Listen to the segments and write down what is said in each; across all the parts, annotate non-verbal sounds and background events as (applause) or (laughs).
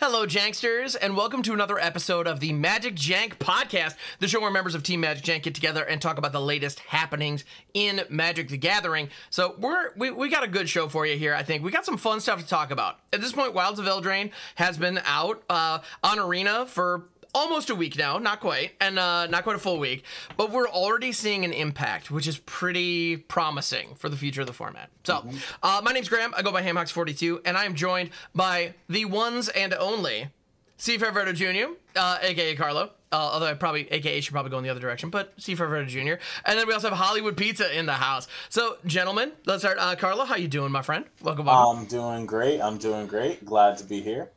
Hello, Janksters, and welcome to another episode of the Magic Jank podcast, the show where members of Team Magic Jank get together and talk about the latest happenings in Magic the Gathering. So we're we, we got a good show for you here. I think we got some fun stuff to talk about. At this point, Wilds of Eldraine has been out uh, on Arena for almost a week now, not quite, and uh, not quite a full week, but we're already seeing an impact, which is pretty promising for the future of the format. So, mm-hmm. uh, my name's Graham. I go by Hamhocks42, and I am joined by the ones and only C. Favretto Jr., uh, aka Carlo. Uh, although I probably, aka, should probably go in the other direction, but C. Favretto Jr. And then we also have Hollywood Pizza in the house. So, gentlemen, let's start. Uh, Carlo, how you doing, my friend? Welcome. welcome. I'm doing great. I'm doing great. Glad to be here.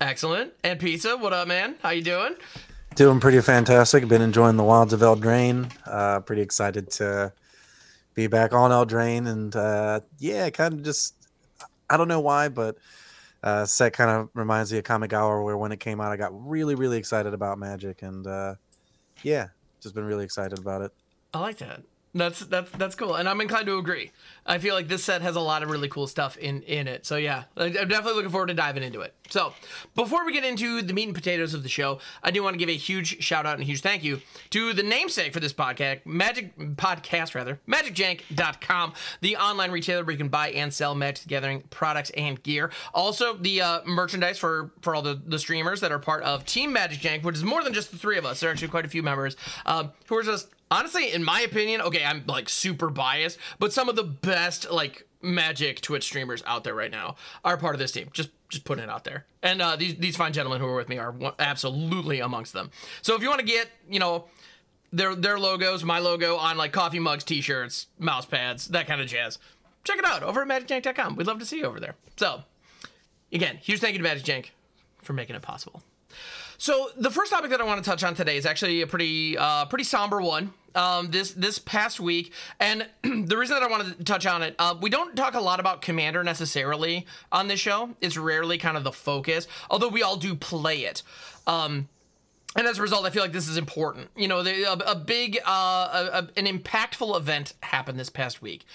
Excellent. And Pizza, what up, man? How you doing? Doing pretty fantastic. Been enjoying the wilds of Eldraine. Uh, pretty excited to be back on Eldraine, and uh, yeah, kind of just I don't know why, but uh, set kind of reminds me of Kamigawa, where when it came out, I got really, really excited about Magic, and uh, yeah, just been really excited about it. I like that. That's that's that's cool, and I'm inclined to agree. I feel like this set has a lot of really cool stuff in in it. So yeah, I'm definitely looking forward to diving into it. So before we get into the meat and potatoes of the show, I do want to give a huge shout out and a huge thank you to the namesake for this podcast, Magic Podcast rather, MagicJank.com, the online retailer where you can buy and sell Magic the Gathering products and gear. Also the uh, merchandise for for all the the streamers that are part of Team Magic Jank, which is more than just the three of us. There are actually quite a few members um, who are just honestly, in my opinion, okay, I'm like super biased, but some of the best like magic Twitch streamers out there right now are part of this team. Just just putting it out there. And uh, these these fine gentlemen who are with me are absolutely amongst them. So if you want to get, you know, their their logos, my logo on like coffee mugs, t-shirts, mouse pads, that kind of jazz, check it out over at magicjank.com. We'd love to see you over there. So again, huge thank you to Magic Jank for making it possible. So the first topic that I want to touch on today is actually a pretty uh, pretty somber one um, this this past week, and (clears throat) the reason that I wanted to touch on it, uh, we don't talk a lot about Commander necessarily on this show. It's rarely kind of the focus, although we all do play it. Um, and as a result, I feel like this is important. You know, the, a, a, big, uh, a, a, an impactful event happened this past week,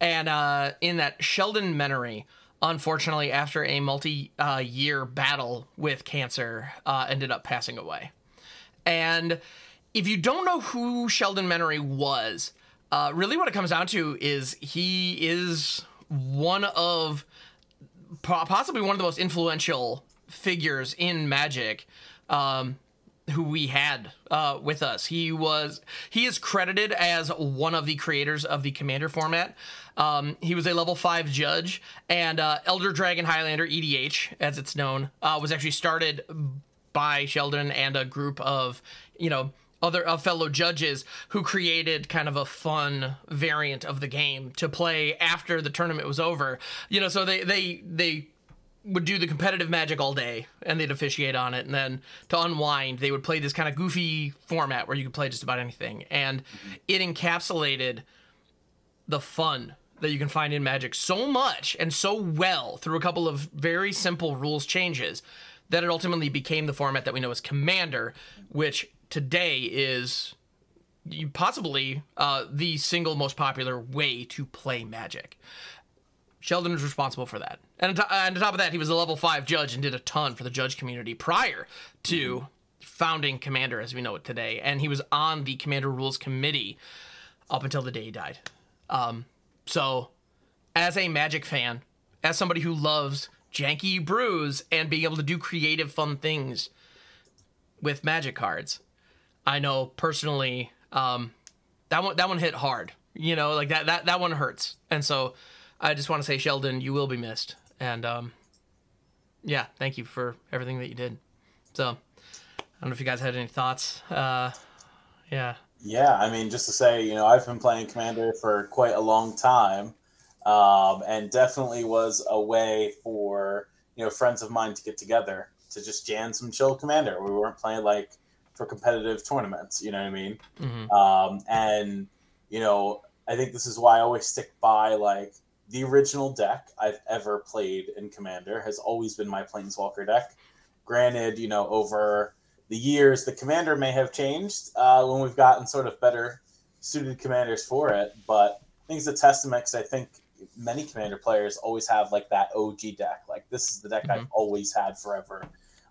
and uh, in that Sheldon Menery, unfortunately, after a multi-year uh, battle with cancer, uh, ended up passing away, and if you don't know who Sheldon Menery was, uh, really what it comes down to is he is one of possibly one of the most influential figures in Magic. Um, who we had uh, with us. He was he is credited as one of the creators of the Commander format. Um, he was a level five judge, and uh, Elder Dragon Highlander EDH, as it's known, uh, was actually started by Sheldon and a group of you know other uh, fellow judges who created kind of a fun variant of the game to play after the tournament was over. You know, so they they they would do the competitive magic all day and they'd officiate on it and then to unwind they would play this kind of goofy format where you could play just about anything and it encapsulated the fun that you can find in magic so much and so well through a couple of very simple rules changes that it ultimately became the format that we know as commander which today is possibly uh, the single most popular way to play Magic. Sheldon is responsible for that. And on top of that, he was a level five judge and did a ton for the judge community prior to mm-hmm. founding Commander as we know it today. And he was on the Commander Rules Committee up until the day he died. Um, so, as a Magic fan, as somebody who loves janky brews and being able to do creative, fun things with Magic cards, I know personally um, that one that one hit hard. You know, like that that that one hurts. And so I just want to say, Sheldon, you will be missed. And um, yeah, thank you for everything that you did. So I don't know if you guys had any thoughts. Uh, yeah. Yeah, I mean, just to say, you know, I've been playing Commander for quite a long time, um, and definitely was a way for you know friends of mine to get together to just jam some chill Commander. We weren't playing like for competitive tournaments. You know what I mean? Mm-hmm. Um, and you know, I think this is why I always stick by like the original deck I've ever played in Commander has always been my Planeswalker deck. Granted, you know, over the years, the Commander may have changed uh, when we've gotten sort of better suited commanders for it, but I think it's a testament because I think many commander players always have like that OG deck. Like this is the deck I've always had forever.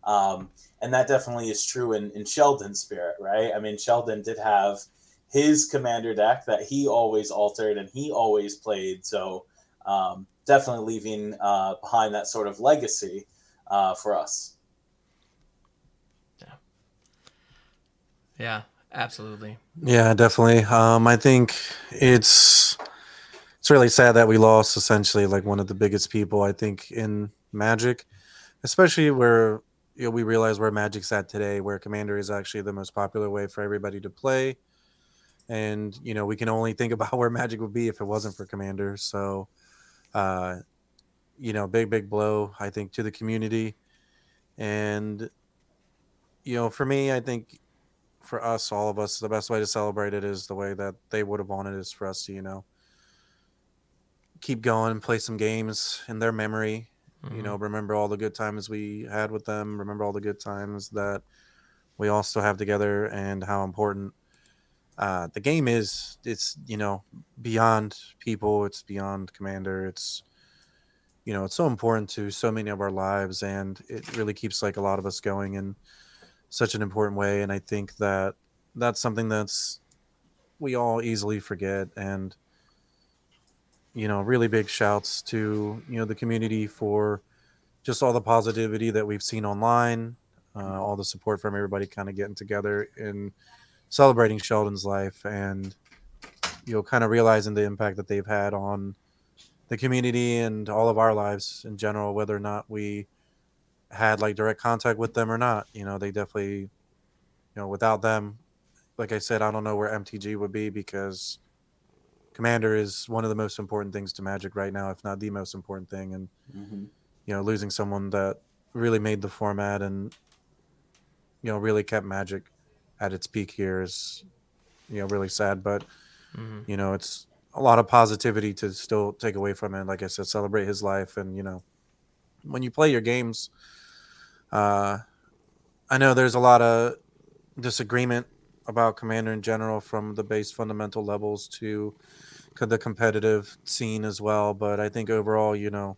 Um, and that definitely is true in, in Sheldon's spirit, right? I mean, Sheldon did have his commander deck that he always altered and he always played. So um, definitely leaving uh, behind that sort of legacy uh, for us. Yeah. Yeah, absolutely. Yeah, definitely. Um, I think it's it's really sad that we lost essentially like one of the biggest people I think in Magic, especially where you know, we realize where Magic's at today, where Commander is actually the most popular way for everybody to play. And, you know, we can only think (laughs) about where Magic would be if it wasn't for Commander. So, uh, you know, big, big blow, I think, to the community. And, you know, for me, I think for us, all of us, the best way to celebrate it is the way that they would have wanted is for us to, you know, keep going, and play some games in their memory, Mm-hmm. You know, remember all the good times we had with them. Remember all the good times that we all still have together, and how important uh, the game is. It's you know beyond people. It's beyond Commander. It's you know it's so important to so many of our lives, and it really keeps like a lot of us going in such an important way. And I think that that's something that's we all easily forget and you know, really big shouts to you know the community for just all the positivity that we've seen online, uh, all the support from everybody kind of getting together and celebrating Sheldon's life, and you know, kind of realizing the impact that they've had on the community and all of our lives in general, whether or not we had like direct contact with them or not. You know, they definitely, you know, without them, like I said, I don't know where MTG would be because Commander is one of the most important things to Magic right now, if not the most important thing. And mm-hmm. you know, losing someone that really made the format and you know really kept Magic at its peak here is you know really sad. But mm-hmm. you know, it's a lot of positivity to still take away from it. Like I said, celebrate his life, and you know, when you play your games, uh, I know there's a lot of disagreement about Commander in general, from the base fundamental levels to the competitive scene as well. But I think overall, you know,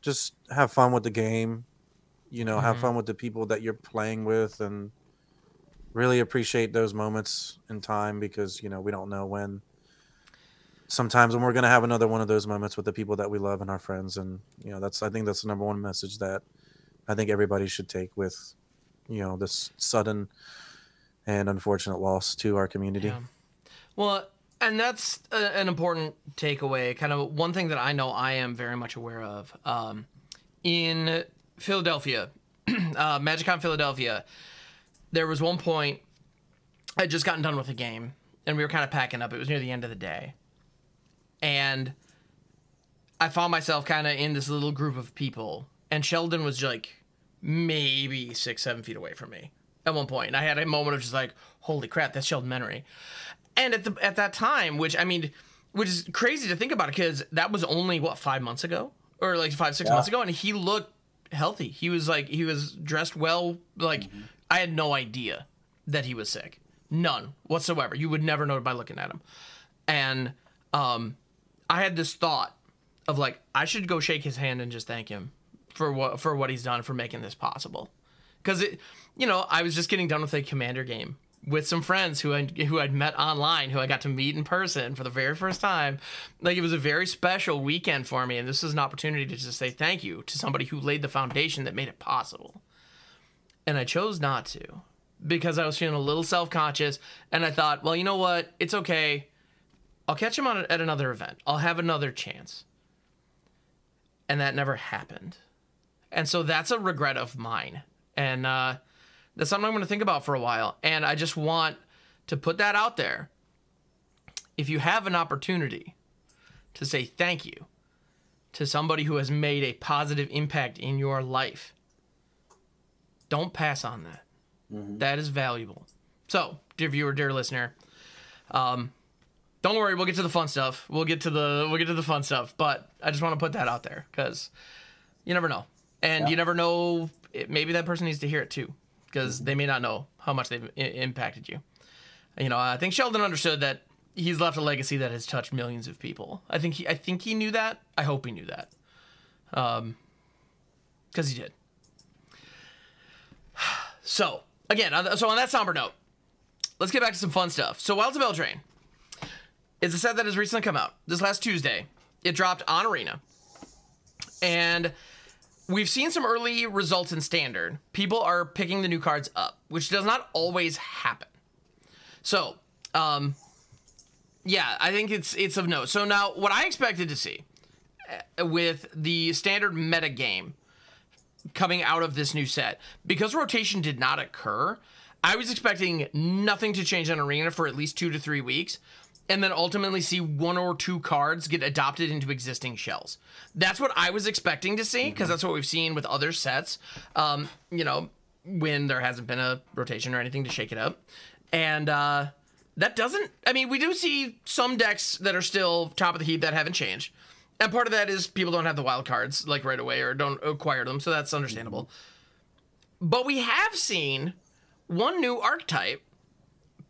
just have fun with the game. You know, mm-hmm. have fun with the people that you're playing with, and really appreciate those moments in time because you know we don't know when. Sometimes when we're gonna have another one of those moments with the people that we love and our friends, and you know that's I think that's the number one message that I think everybody should take with, you know, this sudden and unfortunate loss to our community. Yeah. Well, and that's a, an important takeaway. Kind of one thing that I know I am very much aware of. Um, in Philadelphia, (clears throat) uh, MagicCon Philadelphia, there was one point I just gotten done with a game, and we were kind of packing up. It was near the end of the day, and I found myself kind of in this little group of people, and Sheldon was like maybe six, seven feet away from me at one point. And I had a moment of just like, holy crap, that's Sheldon Menery. And at the at that time, which I mean, which is crazy to think about because that was only what five months ago or like five six yeah. months ago, and he looked healthy. He was like he was dressed well. Like mm-hmm. I had no idea that he was sick, none whatsoever. You would never know by looking at him. And um, I had this thought of like I should go shake his hand and just thank him for what for what he's done for making this possible because it, you know, I was just getting done with a commander game with some friends who I who I'd met online, who I got to meet in person for the very first time. Like it was a very special weekend for me, and this is an opportunity to just say thank you to somebody who laid the foundation that made it possible. And I chose not to because I was feeling a little self conscious, and I thought, well, you know what? It's okay. I'll catch him on at another event. I'll have another chance. And that never happened. And so that's a regret of mine and uh, that's something I'm going to think about for a while. And I just want to put that out there. If you have an opportunity to say thank you to somebody who has made a positive impact in your life, don't pass on that. Mm-hmm. that is valuable. So, dear viewer, dear listener, um, don't worry, we'll get to the fun stuff. We'll get to the we'll get to the fun stuff. But I just want to put that out there because you never know, and yeah. you never know it, maybe that person needs to hear it too, because they may not know how much they've I- impacted you. You know, I think Sheldon understood that he's left a legacy that has touched millions of people. I think he I think he knew that. I hope he knew that. Um cuz he did. (sighs) So, again, on the- so on that somber note, let's get back to some fun stuff. So, Wilds of Eldraine is a set that has recently come out. This last Tuesday, it dropped on Arena. And we've seen some early results in standard. People are picking the new cards up, which does not always happen. So, um, yeah, I think it's it's of note. So now, what I expected to see uh, with the standard meta game coming out of this new set, because rotation did not occur, I was expecting nothing to change on Arena for at least two to three weeks, and then ultimately see one or two cards get adopted into existing shells. That's what I was expecting to see, because that's what we've seen with other sets. Um, you know, when there hasn't been a rotation or anything to shake it up. And uh, that doesn't, I mean, we do see some decks that are still top of the heap that haven't changed. And part of that is people don't have the wild cards like right away or don't acquire them, so that's understandable. But we have seen one new archetype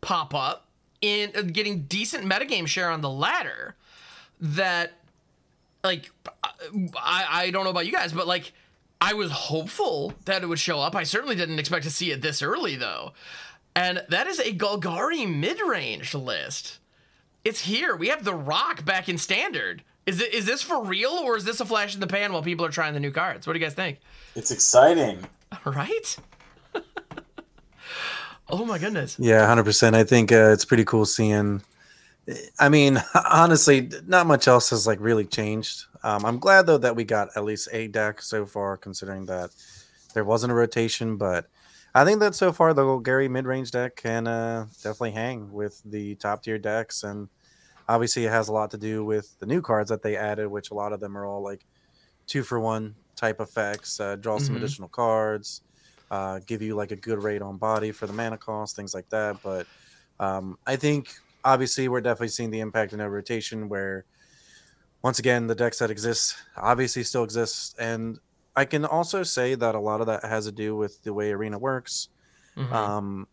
pop up in uh, getting decent metagame share on the ladder that like I, I don't know about you guys but like i was hopeful that it would show up. I certainly didn't expect to see it this early though. And that is a golgari mid-range list. It's here. We have the rock back in standard. Is it is this for real or is this a flash in the pan while people are trying the new cards? What do you guys think? It's exciting. (laughs) right (laughs) oh my goodness Yeah, hundred percent. I think uh, it's pretty cool seeing. I mean, (laughs) honestly, not much else has like really changed. Um, I'm glad though that we got at least a deck so far, considering that there wasn't a rotation. But I think that so far the Gary mid-range deck can uh, definitely hang with the top tier decks, and obviously it has a lot to do with the new cards that they added, which a lot of them are all like two for one type effects. Uh, draw some Mhm. additional cards uh, give you like a good rate on body for the mana cost, things like that. But um, I think obviously we're definitely seeing the impact in a rotation where once again the decks that exist obviously still exists, and I can also say that a lot of that has to do with the way Arena works. Mhm. Um,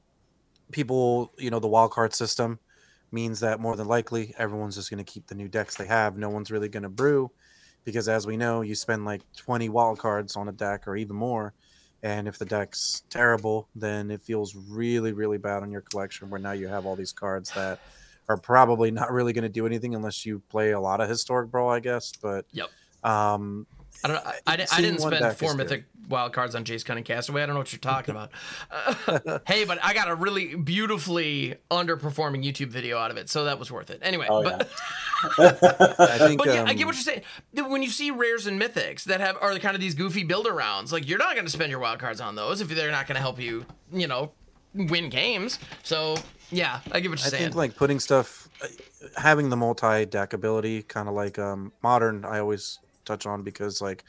people, you know, the wild card system means that more than likely everyone's just going to keep the new decks they have. No one's really going to brew because, as we know, you spend like 20 wild cards on a deck or even more. And if the deck's terrible, then it feels really, really bad on your collection where now you have all these cards that are probably not really going to do anything unless you play a lot of Historic Brawl, I guess. But Yep. um, I don't. I, I, didn't- I didn't spend four mythic wild cards on Jace Cunning Castaway. I don't know what you're talking about. Uh, (laughs) hey, but I got a really beautifully underperforming YouTube video out of it, so that was worth it. Anyway, Oh, but (laughs) I think. but yeah, I get um, what you're saying. When you see rares and mythics that have are kind of these goofy build arounds, like you're not going to spend your wild cards on those if they're not going to help you, you know, win games. So yeah, I get what you're I saying. think like putting stuff, uh, having the multi deck ability, kind of like um, modern. I always touch on because like,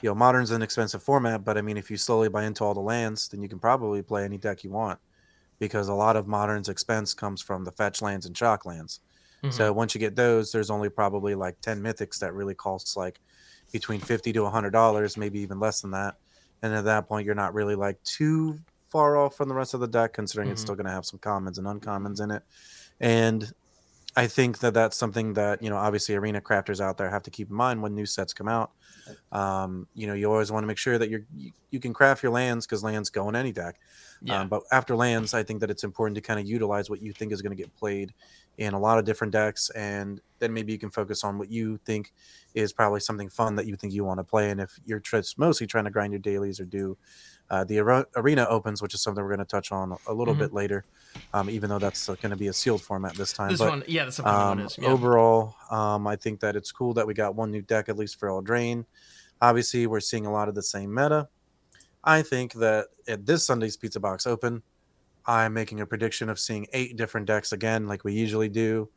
you know, modern's an expensive format, but I mean, if you slowly buy into all the lands, then you can probably play any deck you want, because a lot of modern's expense comes from the fetch lands and shock lands. Mhm. So once you get those, there's only probably like ten mythics that really costs like between fifty to hundred dollars, maybe even less than that. And at that point, you're not really like too far off from the rest of the deck, considering it's Mhm. still going to have some commons and uncommons in it. And I think that that's something that you know, obviously, arena crafters out there have to keep in mind when new sets come out. Um, you know, you always want to make sure that you're you, you can craft your lands because lands go in any deck. yeah. Um, but after lands, I think that it's important to kind of utilize what you think is going to get played in a lot of different decks, and then maybe you can focus on what you think is probably something fun that you think you want to play. And if you're just mostly trying to grind your dailies or do uh, the Ar- arena opens, which is something we're going to touch on a little Mhm. bit later, um, even though that's going to be a sealed format this time. this but one, yeah, that's something um, one is. Yeah. overall, um, I think that it's cool that we got one new deck at least for Eldraine. Obviously, we're seeing a lot of the same meta. I think that at this Sunday's Pizza Box Open, I'm making a prediction of seeing eight different decks again, like we usually do,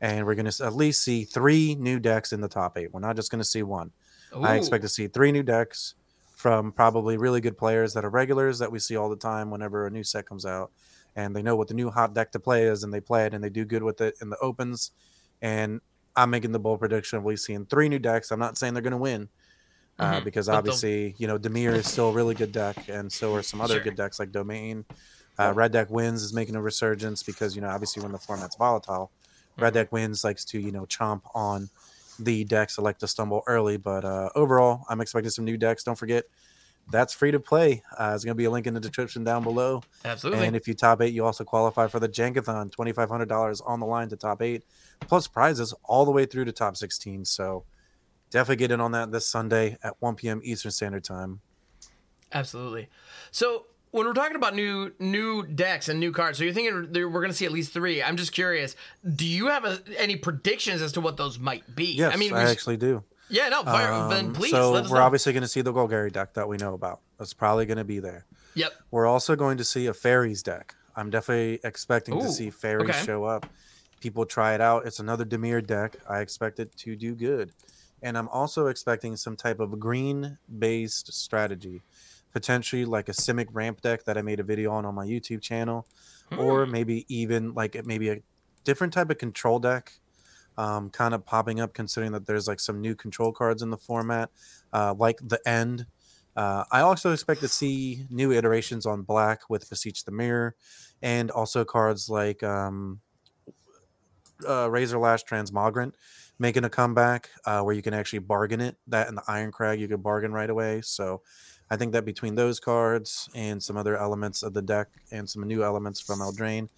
and we're going to at least see three new decks in the top eight. We're not just going to see one. I expect to see three new decks from probably really good players that are regulars that we see all the time whenever a new set comes out. And they know what the new hot deck to play is and they play it and they do good with it in the opens. And I'm making the bold prediction of we seeing three new decks. I'm not saying they're going to win uh, Mhm. because obviously, you know, Dimir is still a really good deck. And so are some other Sure. good decks like Domain. Uh, Red Deck Wins is making a resurgence because, you know, obviously when the format's volatile, Red Deck wins likes to you know chomp on the decks that like to stumble early. But uh, overall, I'm expecting some new decks. Don't forget that's free to play. Uh, there's going to be a link in the description down below. Absolutely. And if you top eight, you also qualify for the Jankathon, twenty five hundred dollars on the line to top eight, plus prizes all the way through to top sixteen. So definitely get in on that this Sunday at one p.m. Eastern Standard Time. Absolutely. So when we're talking about new new decks and new cards, so you're thinking we're going to see at least three. I'm just curious. Do you have a, any predictions as to what those might be? Yes, I mean, I actually do. Yeah, no, fire, um, then please. So we're know. obviously going to see the Golgari deck that we know about. That's probably going to be there. Yep. We're also going to see a fairies deck. I'm definitely expecting Ooh, to see fairies okay. show up. People try it out. It's another Dimir deck. I expect it to do good. And I'm also expecting some type of green based strategy potentially like a Simic ramp deck that I made a video on on my YouTube channel, hmm. or maybe even like maybe a different type of control deck, um, kind of popping up considering that there's like some new control cards in the format, uh, like the end. Uh, I also expect to see new iterations on black with Beseech the Mirror, and also cards like um, uh, Razorlash Transmogrant making a comeback uh, where you can actually bargain it. That and the Irencrag, you could bargain right away. So I think that between those cards and some other elements of the deck and some new elements from Eldraine,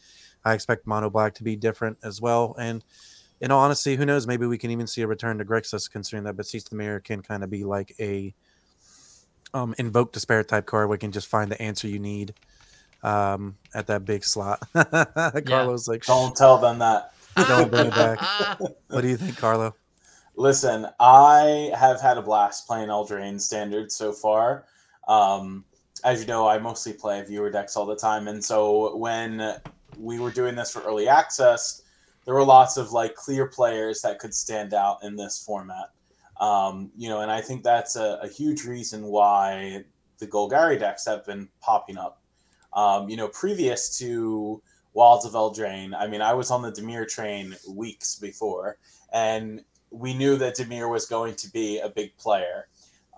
I expect Mono Black to be different as well. And in all honesty, who knows? Maybe we can even see a return to Grixis, considering that Beseech the Mirror can kind of be like a um, invoke despair type card. We can just find the answer you need um, at that big slot. (laughs) Carlos yeah. like, don't tell them that. Don't bring it back. (laughs) what do you think, Carlo? Listen, I have had a blast playing Eldraine Standard so far. Um, as you know, I mostly play viewer decks all the time, and so when we were doing this for early access, there were lots of like clear players that could stand out in this format. Um, you know, and I think that's a, a, huge reason why the Golgari decks have been popping up. Um, you know, previous to Wilds of Eldraine, I mean, I was on the Dimir train weeks before, and we knew that Dimir was going to be a big player.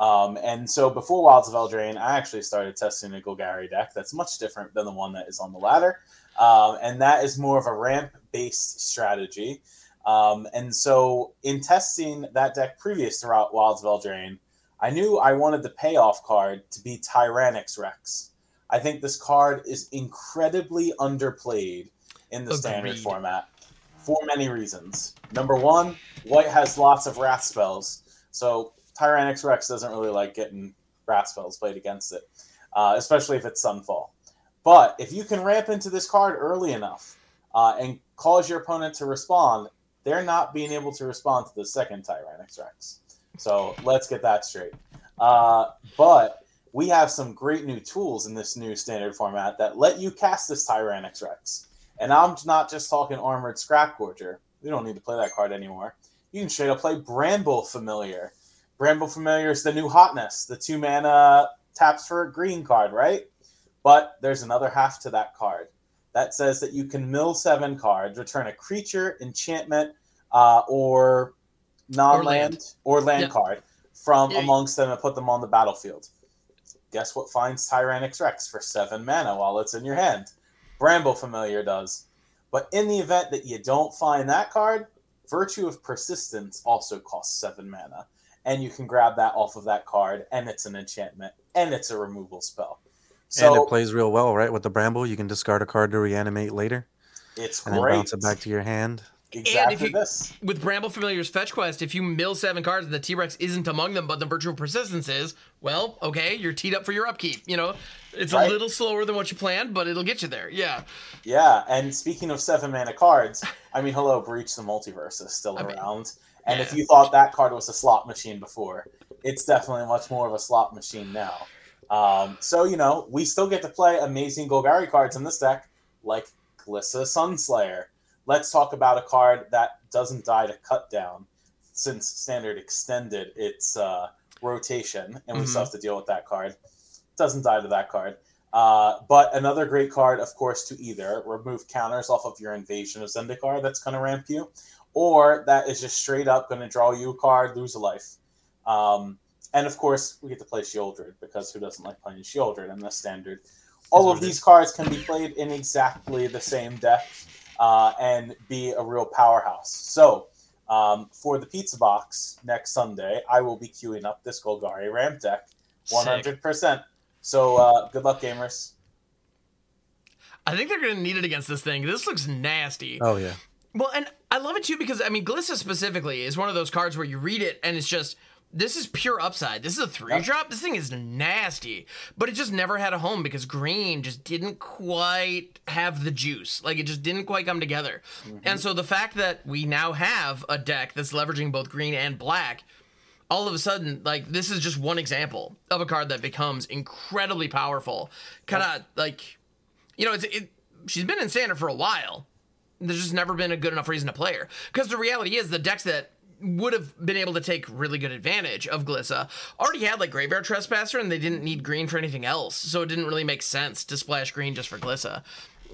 Um, and so before Wilds of Eldraine, I actually started testing a Golgari deck that's much different than the one that is on the ladder. Um, and that is more of a ramp based strategy. Um, and so in testing that deck previous to Wilds of Eldraine, I knew I wanted the payoff card to be Tyrranax Rex. I think this card is incredibly underplayed in the Agreed. standard format for many reasons. Number one, White has lots of wrath spells. So Tyrranax Rex doesn't really like getting wrath spells played against it, uh, especially if it's Sunfall. But if you can ramp into this card early enough uh, and cause your opponent to respond, they're not being able to respond to the second Tyrranax Rex. So let's get that straight. Uh, but we have some great new tools in this new standard format that let you cast this Tyrranax Rex. And I'm not just talking Armored Scrap Gorger. We don't need to play that card anymore. You can straight up play Bramble Familiar Bramble Familiar is the new hotness. The two mana taps for a green card, right? But there's another half to that card. That says that you can mill seven cards, return a creature, enchantment, uh, or non-land or land, or land card from yeah. amongst them and put them on the battlefield. Guess what finds Tyrranax Rex for seven mana while it's in your hand? Bramble Familiar does. But in the event that you don't find that card, Virtue of Persistence also costs seven mana and you can grab that off of that card, and it's an enchantment, and it's a removal spell. So, and it plays real well, right? With the bramble, you can discard a card to reanimate later. It's and great. then bounce it back to your hand. Exactly and if you, this. With Bramble Familiar's Fetch Quest, if you mill seven cards and the T Rex isn't among them, but the Virtue of Persistence is, well, okay, you're teed up for your upkeep. You know, it's right? a little slower than what you planned, but it'll get you there. Yeah. Yeah, and speaking of seven mana cards, I mean, hello, Breach the Multiverse is still I around. Mean, and yeah. if you thought that card was a slot machine before, it's definitely much more of a slot machine now. Um, so, you know, we still get to play amazing Golgari cards in this deck, like Glissa Sunslayer. Let's talk about a card that doesn't die to cut down since Standard extended its uh, rotation, and we mm-hmm. still have to deal with that card. Doesn't die to that card. Uh, but another great card, of course, to either remove counters off of your invasion of Zendikar that's going to ramp you, or that is just straight up going to draw you a card, lose a life. Um, and of course, we get to play Sheoldred because who doesn't like playing Sheoldred in the standard? All of these cards can be played in exactly the same deck uh, and be a real powerhouse. So, um, for the pizza box next Sunday, I will be queuing up this Golgari ramp deck, one hundred percent. So, uh, good luck, gamers. I think they're going to need it against this thing. This looks nasty. Oh yeah. Well, and I love it too because I mean, Glissa specifically is one of those cards where you read it and it's just this is pure upside. This is a three Yep. drop. This thing is nasty, but it just never had a home because green just didn't quite have the juice. Like it just didn't quite come together. Mm-hmm. And so the fact that we now have a deck that's leveraging both green and black, all of a sudden, like this is just one example of a card that becomes incredibly powerful. Kind of like, you know, it's it. She's been in standard for a while. There's just never been a good enough reason to play her. Because the reality is, the decks that would have been able to take really good advantage of Glissa already had like Graveyard Trespasser, and they didn't need green for anything else. So it didn't really make sense to splash green just for Glissa.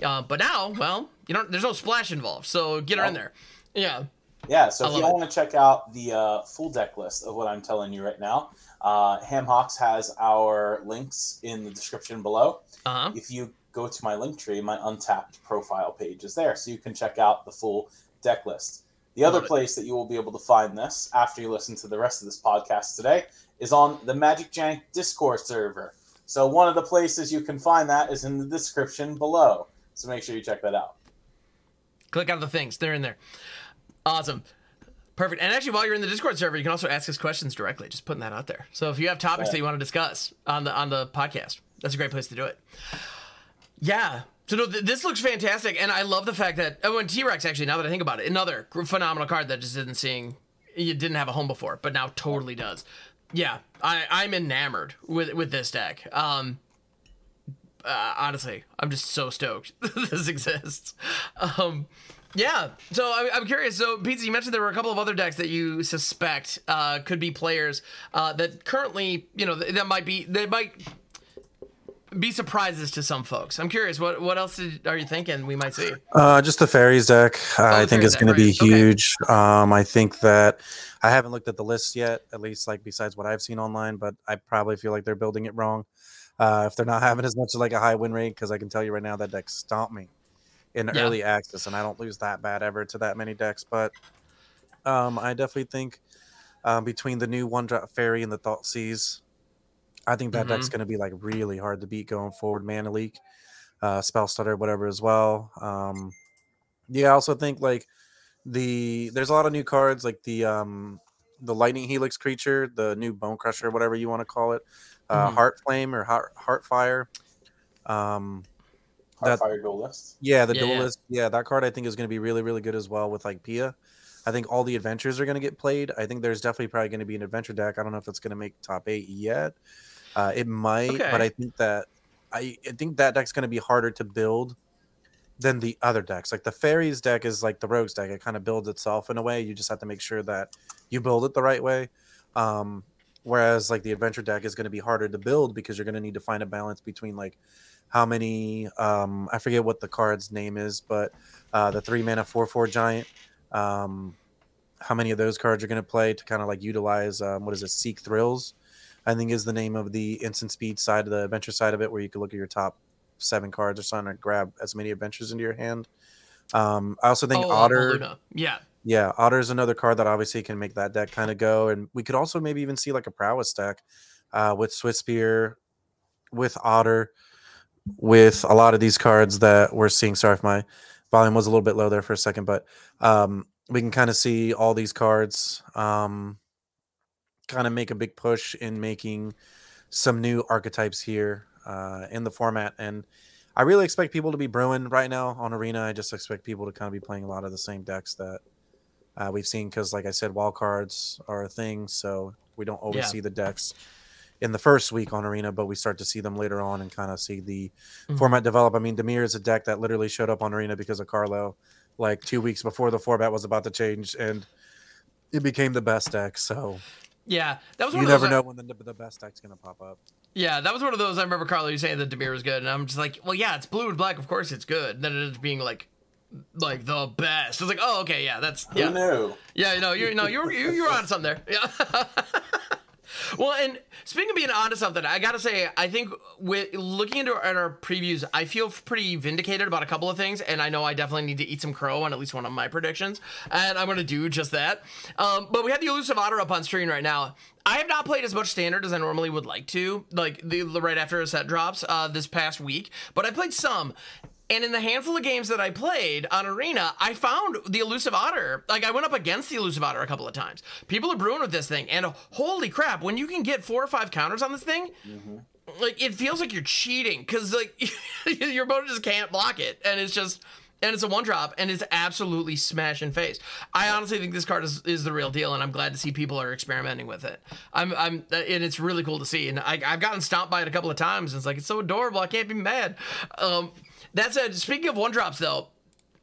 Uh, but now, well, you know, there's no splash involved, so get her in there. Yeah. Yeah, so I if you want to check out the uh, full deck list of what I'm telling you right now, uh, has our links in the description below. Uh huh. If you go to my link tree, my untapped profile page is there, so you can check out the full deck list. The other place that you will be able to find this after you listen to the rest of this podcast today is on the Magic Jank Discord server. So one of the places you can find that is in the description below. So make sure you check that out. Click on the things; they're in there. Awesome. Perfect. And actually, while you're in the Discord server, you can also ask us questions directly. Just putting that out there. So if you have topics Yeah. that you want to discuss on the on the podcast, that's a great place to do it. Yeah. So no, th- this looks fantastic, and I love the fact that oh, and T Rex actually. Now that I think about it, another phenomenal card that just didn't seeing, you didn't have a home before, but now totally does. Yeah, I I'm enamored with with this deck. Um, uh, honestly, I'm just so stoked (laughs) this exists. Um, yeah. So I, I'm curious. So Pizza, you mentioned there were a couple of other decks that you suspect uh, could be players uh, that currently, you know, that might be they might be surprises to some folks. I'm curious. What what else did, are you thinking we might see? Uh, just the fairies deck. Uh, I think is it's going to be right. Okay. huge. Um, I think that I haven't looked at the list yet, at least like besides what I've seen online, but I probably feel like they're building it wrong. Uh, if they're not (laughs) having as much of like a high win rate, because I can tell you right now that deck stomped me in Yeah. early access, and I don't lose that bad ever to that many decks. But um, I definitely think um, between the new one drop fairy and the Thoughtseize, I think that deck's going to be like really hard to beat going forward. Mana leak, uh, spell stutter, whatever as well. Um, yeah, I also think like the there's a lot of new cards like the um the lightning helix creature, the new bone crusher, whatever you want to call it, uh, Mhm. heart flame or heart heart fire. Um, That- Heartfire Duelist. yeah, the Yeah, yeah. duelist. Yeah. that card I think is going to be really, really good as well with like Pia. I think all the adventures are going to get played. I think there's definitely probably going to be an adventure deck. I don't know if it's going to make top eight yet. Uh, it might, but I think that I, I think that deck's going to be harder to build than the other decks. Like the fairies deck is like the rogues deck. It kind of builds itself in a way. You just have to make sure that you build it the right way. Um, whereas like the adventure deck is going to be harder to build because you're going to need to find a balance between like how many um i forget what the card's name is but uh the three mana four four giant um how many of those cards you're going to play to kind of like utilize um what is it seek thrills i think is the name of the instant speed side of the adventure side of it where you can look at your top seven cards or something and grab as many adventures into your hand um i also think oh, otter Luna. Yeah. yeah, is another card that obviously can make that deck kind of go, and we could also maybe even see like a prowess deck uh, with Swiftspear, with Otter, with a lot of these cards that we're seeing. Sorry if my volume was a little bit low there for a second, but um, we can kind of see all these cards um, kind of make a big push in making some new archetypes here uh, in the format, and I really expect people to be brewing right now on Arena. I just expect people to kind of be playing a lot of the same decks that uh, we've seen because, like I said, wild cards are a thing, so we don't always Yeah. see the decks in the first week on Arena, but we start to see them later on and kind of see the Mhm. format develop. I mean, Dimir is a deck that literally showed up on Arena because of Carlo, like two weeks before the format was about to change, and it became the best deck. So Yeah. That was one you of those. never I- know when the, the best deck's gonna pop up. Yeah, that was one of those. I remember Carlo you saying that Dimir was good, and I'm just like, well, yeah, it's blue and black. Of course, it's good. And then it ends up being like, like the best. It's like, oh, okay, yeah, that's Who yeah, knew? yeah. You know, you know, you're you, you're on something there. Yeah. (laughs) Well, and speaking of being onto something, I gotta say, I think with looking into our, at our previews, I feel pretty vindicated about a couple of things, and I know I definitely need to eat some crow on at least one of my predictions, and I'm gonna do just that. Um, but we have the elusive otter up on screen right now. I have not played as much standard as I normally would like to, like the, the right after a set drops uh, this past week, but I played some. And in the handful of games that I played on Arena, I found the elusive otter. Like I went up against the elusive otter a couple of times. People are brewing with this thing, and holy crap, when you can get four or five counters on this thing, like it feels like you're cheating because like (laughs) your opponent just can't block it, and it's just and it's a one drop and it's absolutely smash in face. I honestly think this card is, is the real deal, and I'm glad to see people are experimenting with it. I'm I'm and it's really cool to see. And I, I've gotten stomped by it a couple of times. And it's like it's so adorable. I can't be mad. Um, that said, speaking of one drops though,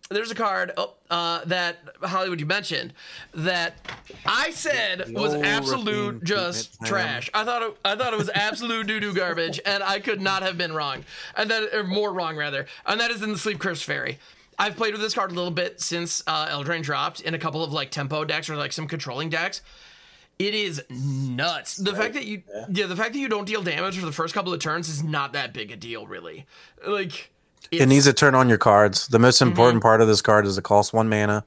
there's a card oh, uh, that Hollywood you mentioned that I said was absolute just trash. I thought it, I thought it was absolute doo doo garbage, and I could not have been wrong, and that or more wrong rather, and that is in the Sleep Curse Fairy. I've played with this card a little bit since uh, Eldraine dropped in a couple of like tempo decks or like some controlling decks. It is nuts. The fact that you Yeah. yeah, the fact that you don't deal damage for the first couple of turns is not that big a deal, really. Like It needs to turn on your cards. The most Mm-hmm. important part of this card is it costs one mana.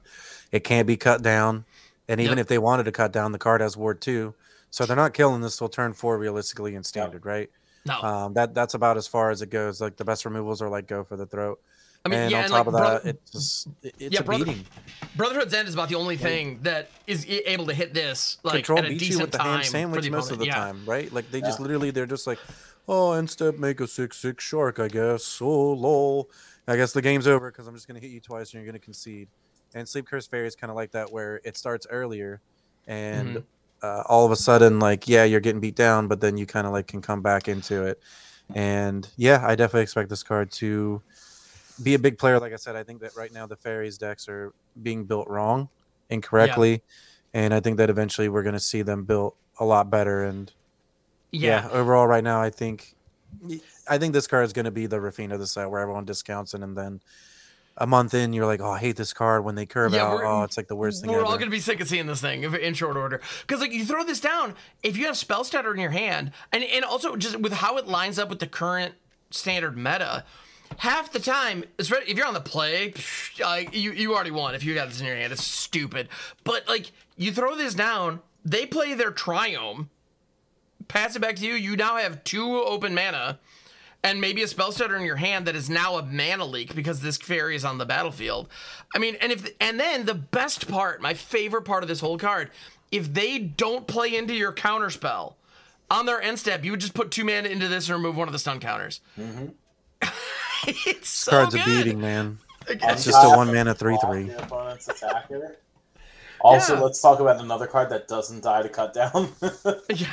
It can't be cut down. And even Yep. if they wanted to cut down, the card has ward two. So they're not killing this till turn four realistically in standard, right? no. Um, that that's about as far as it goes. Like the best removals are like go for the throat. I mean, and yeah, on and top like of that, Bro- it's just it- it's Yeah, a brother- beating. Brotherhood's End is about the only thing that is able to hit this like Control at a beats decent you with the time hand for sandwich the most of the. Yeah. time, right? Like they just literally they're just like, oh, end step, make a six six shark, I guess. Oh lol. I guess the game's over because I'm just gonna hit you twice and you're gonna concede. And Sleep Curse Fairy is kind of like that, where it starts earlier, and Mm-hmm. uh, all of a sudden, like yeah, you're getting beat down, but then you kind of like can come back into it. And yeah, I definitely expect this card to be a big player. Like I said, I think that right now the fairies decks are being built wrong, incorrectly, and I think that eventually we're going to see them built a lot better. And yeah. Yeah. overall, right now, I think I think this card is going to be the Rafina of the set, where everyone discounts it, and then a month in, you're like, oh, I hate this card. When they curve Yeah, out, oh, it's like the worst thing We're ever. all gonna be sick of seeing this thing in short order. Because like you throw this down, if you have spell stutter in your hand, and and also just with how it lines up with the current standard meta, half the time, if you're on the play, like you you already won if you got this in your hand. It's stupid. But like you throw this down, they play their triome, pass it back to you. You now have two open mana. And maybe a spell stutter in your hand that is now a mana leak because this fairy is on the battlefield. I mean, and if and then the best part, my favorite part of this whole card, if they don't play into your counter spell on their end step, you would just put two mana into this and remove one of the stun counters. Mm-hmm. (laughs) it's so Card's good. a beating, man. It's just a one mana three three. The opponent's attacker. Also, Yeah. let's talk about another card that doesn't die to cut down. (laughs) Yeah.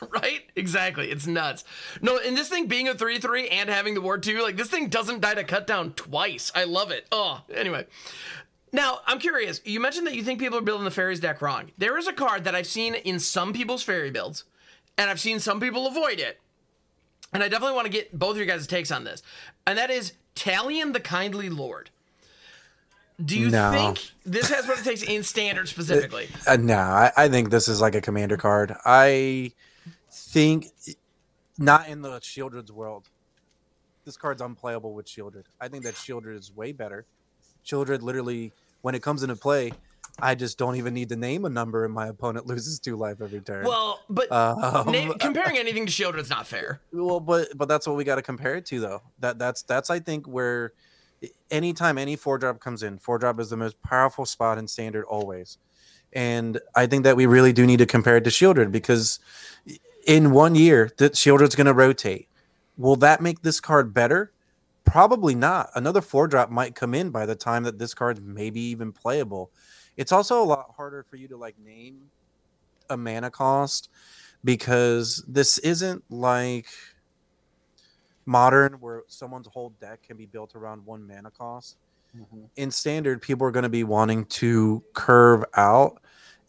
(laughs) Right? Exactly. It's nuts. No, and this thing being a 3 3 and having the ward 2, like this thing doesn't die to cut down twice. I love it. Oh, anyway. Now, I'm curious. You mentioned that you think people are building the fairies deck wrong. There is a card that I've seen in some people's fairy builds, and I've seen some people avoid it. And I definitely want to get both of your guys' takes on this. And that is Talion the Kindly Lord. Do you No. think this has what it takes in standard (laughs) specifically? Uh, no, I, I think this is like a commander card. I think not in the Sheoldred's world. This card's unplayable with Sheoldred. I think that Sheoldred is way better. Sheoldred literally, when it comes into play, I just don't even need to name a number, and my opponent (laughs) loses two life every turn. Well, but um, na- (laughs) comparing anything to Sheoldred is not fair. well, but but that's what we got to compare it to, though. That that's that's I think where anytime any four drop comes in, four drop is the most powerful spot in standard always, and I think that we really do need to compare it to Sheoldred because in one year that Sheoldred's going to rotate. Will that make this card better? Probably not. Another four drop might come in by the time that this card's maybe even playable. It's also a lot harder for you to like name a mana cost because this isn't like modern where someone's whole deck can be built around one mana cost. Mm-hmm. In standard, people are going to be wanting to curve out.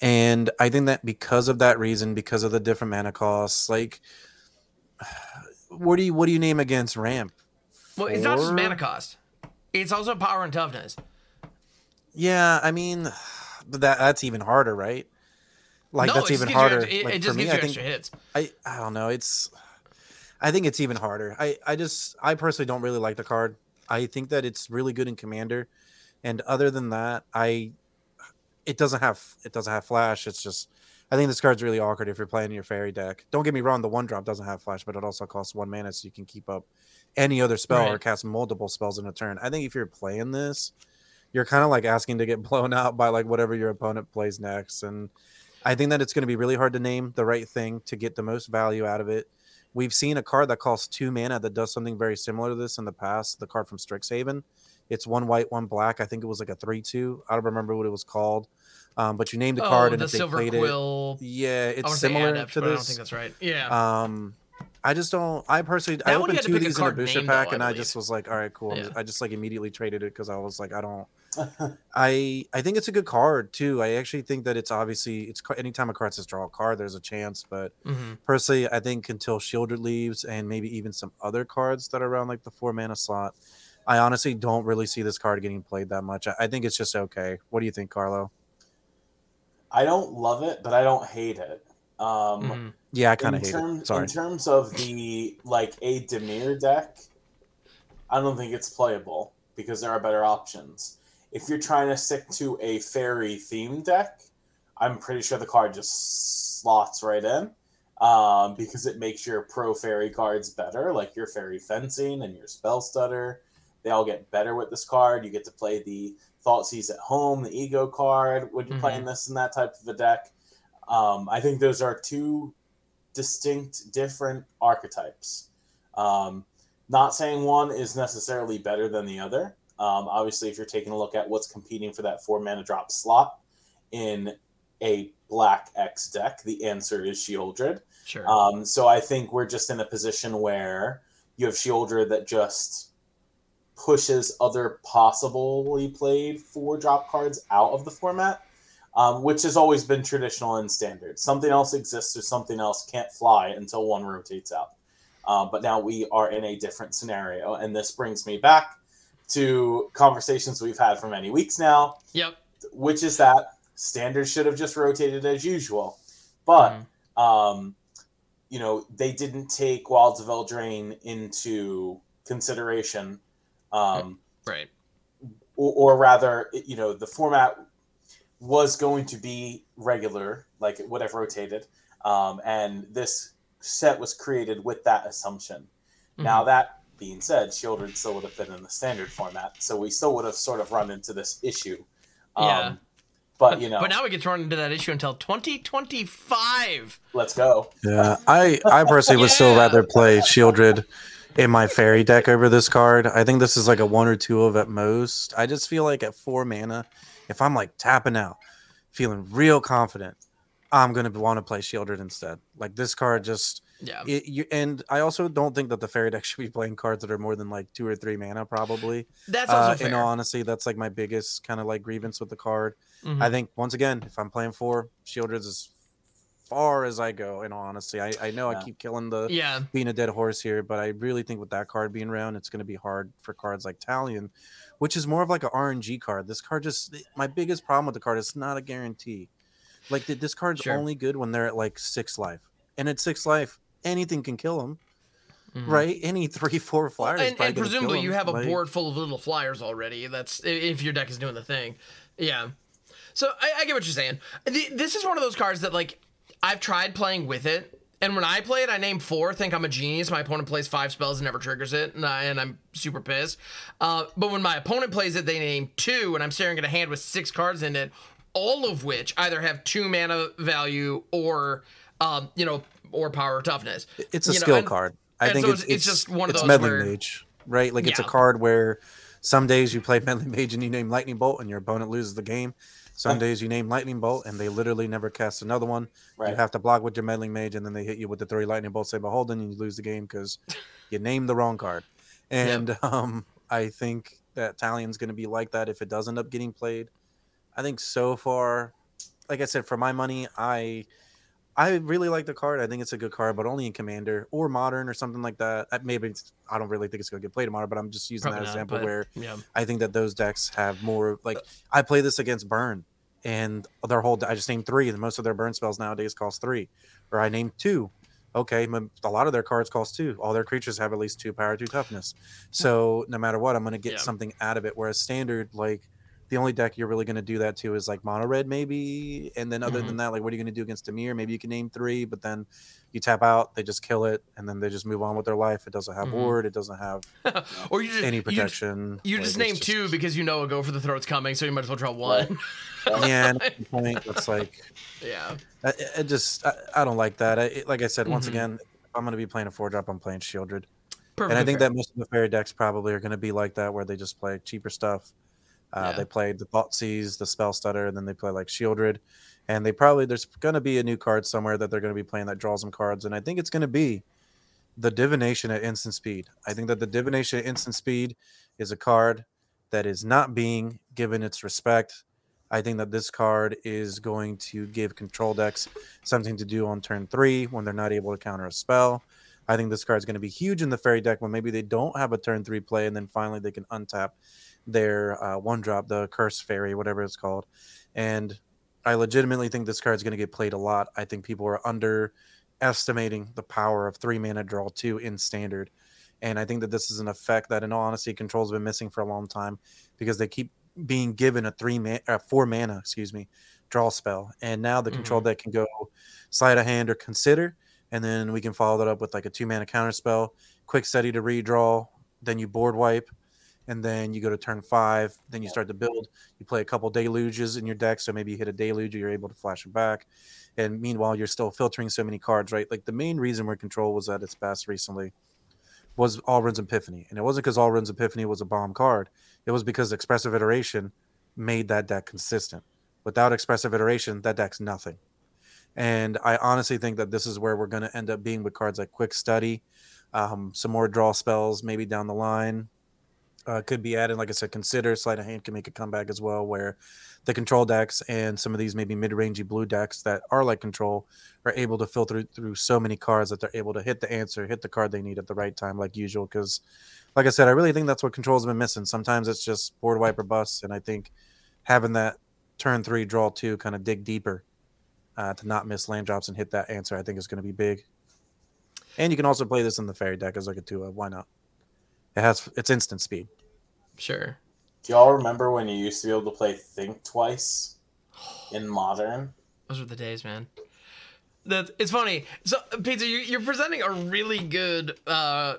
And I think that because of that reason, because of the different mana costs, like (sighs) what do you what do you name against ramp? Well, it's not just mana cost. It's also power and toughness. Yeah, I mean, (sighs) that that's even harder, right? Like no, that's even harder. extra- it, like, it for just me, you I think extra hits. I I don't know. It's I think it's even harder. I I just I personally don't really like the card. I think that it's really good in Commander, and other than that, I it doesn't have it doesn't have flash. It's just I think this card's really awkward if you're playing your fairy deck. Don't get me wrong, the one drop doesn't have flash, but it also costs one mana, so you can keep up any other spell or cast multiple spells in a turn. I think if you're playing this, you're kind of like asking to get (laughs) blown out by like whatever your opponent plays next, and I think that it's going to be really hard to name the right thing to get the most value out of it. We've seen a card that costs two mana that does something very similar to this in the past. The card from Strixhaven. It's one white, one black. I think it was like a three-two. I don't remember what it was called, um, but you named the Oh, card and the if they silver played quill. it, yeah, it's want to say similar adept, to this. I don't think that's right. Yeah. Um, I just don't. I personally, I That one you opened two of pick a these in a card booster name, though, pack, I and I believe. just was like, all right, cool. I'm Yeah. just- I just like immediately traded it because I was like, I don't. (laughs) I I think it's a good card too. I actually think that it's obviously it's ca- anytime a card says draw a card, there's a chance. But hmm personally, I think until Sheoldred leaves and maybe even some other cards that are around like the four mana slot, I honestly don't really see this card getting played that much. I, I think it's just okay. What do you think, Carlo? I don't love it, but I don't hate it. Um, hmm Yeah, I kind in of hate terms, it. Sorry. In terms of the like a Dimir deck, I don't think it's playable because there are better options. If you're trying to stick to a fairy theme deck, I'm pretty sure the card just slots right in um, because it makes your pro fairy cards better, like your fairy fencing and your spell stutter. They all get better with this card. You get to play the Thoughtseize at home, the ego card when you're Mhm. playing this and that type of a deck. Um, I think those are two distinct, different archetypes. Um, not saying one is necessarily better than the other. Um, obviously, if you're taking a look at what's competing for that four mana drop slot in a black X deck, the answer is Sheoldred. Sure. Um, so I think we're just in a position where you have Sheoldred that just pushes other possibly played four drop cards out of the format, um, which has always been traditional and standard. Something else exists or something else can't fly until one rotates out. Uh, but now we are in a different scenario, and this brings me back to conversations we've had for many weeks now yep. which is that standard should have just rotated as usual. But Mhm. um, you know, they didn't take Wilds of Eldraine into consideration, um, Right. or, or rather, you know, the format was going to be regular, like it would have rotated, um, and this set was created with that assumption. Now Mhm. that being said, Sheoldred still would have been in the standard format, so we still would have sort of run into this issue. Um, Yeah. But you know, But now we get to run into that issue until 2025. let's go. Yeah, I I personally would still rather play Sheoldred in my fairy deck over this card. I think this is like a one or two of at most. I just feel like at four mana, if I'm like tapping out, feeling real confident, I'm gonna want to play Sheoldred instead. Like this card just Yeah. it, you, and I also don't think that the fairy deck (laughs) should be playing cards that are more than like two or three mana. Probably, That's also uh, fair. in all honesty, that's like my biggest kind of like grievance with the card. Mhm. I think once again, if I'm playing four, Sheoldred as far as I go. In all honesty, I, I know Yeah. I keep killing the yeah. being a dead horse here, but I really think with that card being around, it's going to be hard for cards like Talion, which is more of like a RNG card. This card just my biggest problem with the card is not a guarantee. Like this card's Sure. only good when they're at like six life, and at six life, anything can kill them. Mhm. Right? Any three, four flyers. is and, and gonna kill presumably you 'em. have a Like, board full of little flyers already. That's if your deck is doing the thing. Yeah. So I, I get what you're saying. The, this is one of those cards that like I've tried playing with it, and when I play it, I name four, think I'm a genius. My opponent plays five spells and never triggers it, and, I, and I'm super pissed. Uh, but when my opponent plays it, they name two, and I'm staring at a hand with six cards in it, all of which either have two mana value or, um, you know, or power or toughness. It's a You know, skill and- card. I think so it's, it's- it's just one of it's those meddling where- mage, right? Like it's a card where some days you play (laughs) meddling mage and you name lightning bolt and your opponent loses the game. Some days you name lightning bolt and they literally never cast another one. Right. You have to block with your meddling mage and then they hit you with the three lightning bolts say beholden and you lose the game because (laughs) you named the wrong card. And um, I think that Talion's going to be like that if it does end up getting played. I think so far, like I said, for my money, I I really like the card. I think it's a good card, but only in Commander or Modern or something like that. Uh, Maybe I don't really think it's going to get played in Modern, but I'm just using Probably that not, example but, where yeah. I think that those decks have more. Like I play this against Burn, and their whole I just named three, and most of their burn spells nowadays cost three, or I named two. Okay, a lot of their cards cost two. All their creatures have at least two power, two toughness. So no matter what, I'm going to get Yeah. something out of it. Whereas standard, like the only deck you're really going to do that to is like mono red, maybe. And then other Mhm. than that, like what are you going to do against Dimir? Maybe you can name three, but then you tap out, they just kill it, and then they just move on with their life. It doesn't have Mhm. ward, it doesn't have (laughs) or you just any you just- protection. You like, just name named two because you know a go for the throat's coming, so you might as well draw one. (laughs) Yeah, and at the point it's like yeah. I, I just I, I don't like that. I, it- like I said, once Mhm. again, if I'm going to be playing a four drop, I'm playing Sheoldred. Perfect. and I think that most of the fairy decks probably are going to be like that, where they just play cheaper stuff. Uh, Yeah. They play the Thoughtseize, the Spell Stutter, and then they play like Sheoldred. And they probably there's going to be a new card somewhere that they're going to be playing that draws them cards, and I think it's going to be the Divination at instant speed. I think that the Divination at instant speed is a card that is not being given its respect. I think that this card is going to give control decks something to do on turn three when they're not able to counter a spell. I think this card is going to be huge in the fairy deck when maybe they don't have a turn three play, and then finally they can untap their uh, one drop, the curse fairy, whatever it's called. And I legitimately think this card is going to get played a lot. I think people are underestimating the power of three mana draw two in standard. And I think that this is an effect that, in all honesty, control's been missing for a long time because they keep being given a three man, uh, four mana, excuse me, draw spell, and now the control deck can go sleight of hand or consider, and then we can follow that up with like a two mana counter spell, quick study to redraw, then you board wipe, and then you go to turn five, then you start to build. You play a couple deluges in your deck, so maybe you hit a deluge, you're able to flash it back, and meanwhile you're still filtering so many cards, right? Like the main reason where control was at its best recently was Alrund's Epiphany, and it wasn't because Alrund's Epiphany was a bomb card. It was because Expressive Iteration made that deck consistent. Without Expressive Iteration, that deck's nothing. And I honestly think that this is where we're going to end up being with cards like Quick Study, um, some more draw spells maybe down the line. Uh, could be added, like I said, consider sleight of hand can make a comeback as well, where the control decks and some of these maybe mid-rangey blue decks that are like control are able to filter through so many cards that they're able to hit the answer, hit the card they need at the right time, like usual. Because, like I said, I really think that's what control's been missing. Sometimes it's just board wiper bust, and I think having that turn three draw two kind of dig deeper uh, to not miss land drops and hit that answer, I think is going to be big. And you can also play this in the fairy deck as like a two of. Why not? It has it's instant speed. Sure. Do y'all remember when you used to be able to play Think Twice in (sighs) Modern? Those were the days, man. That it's funny. So, Pizza, you, you're presenting a really good. Uh,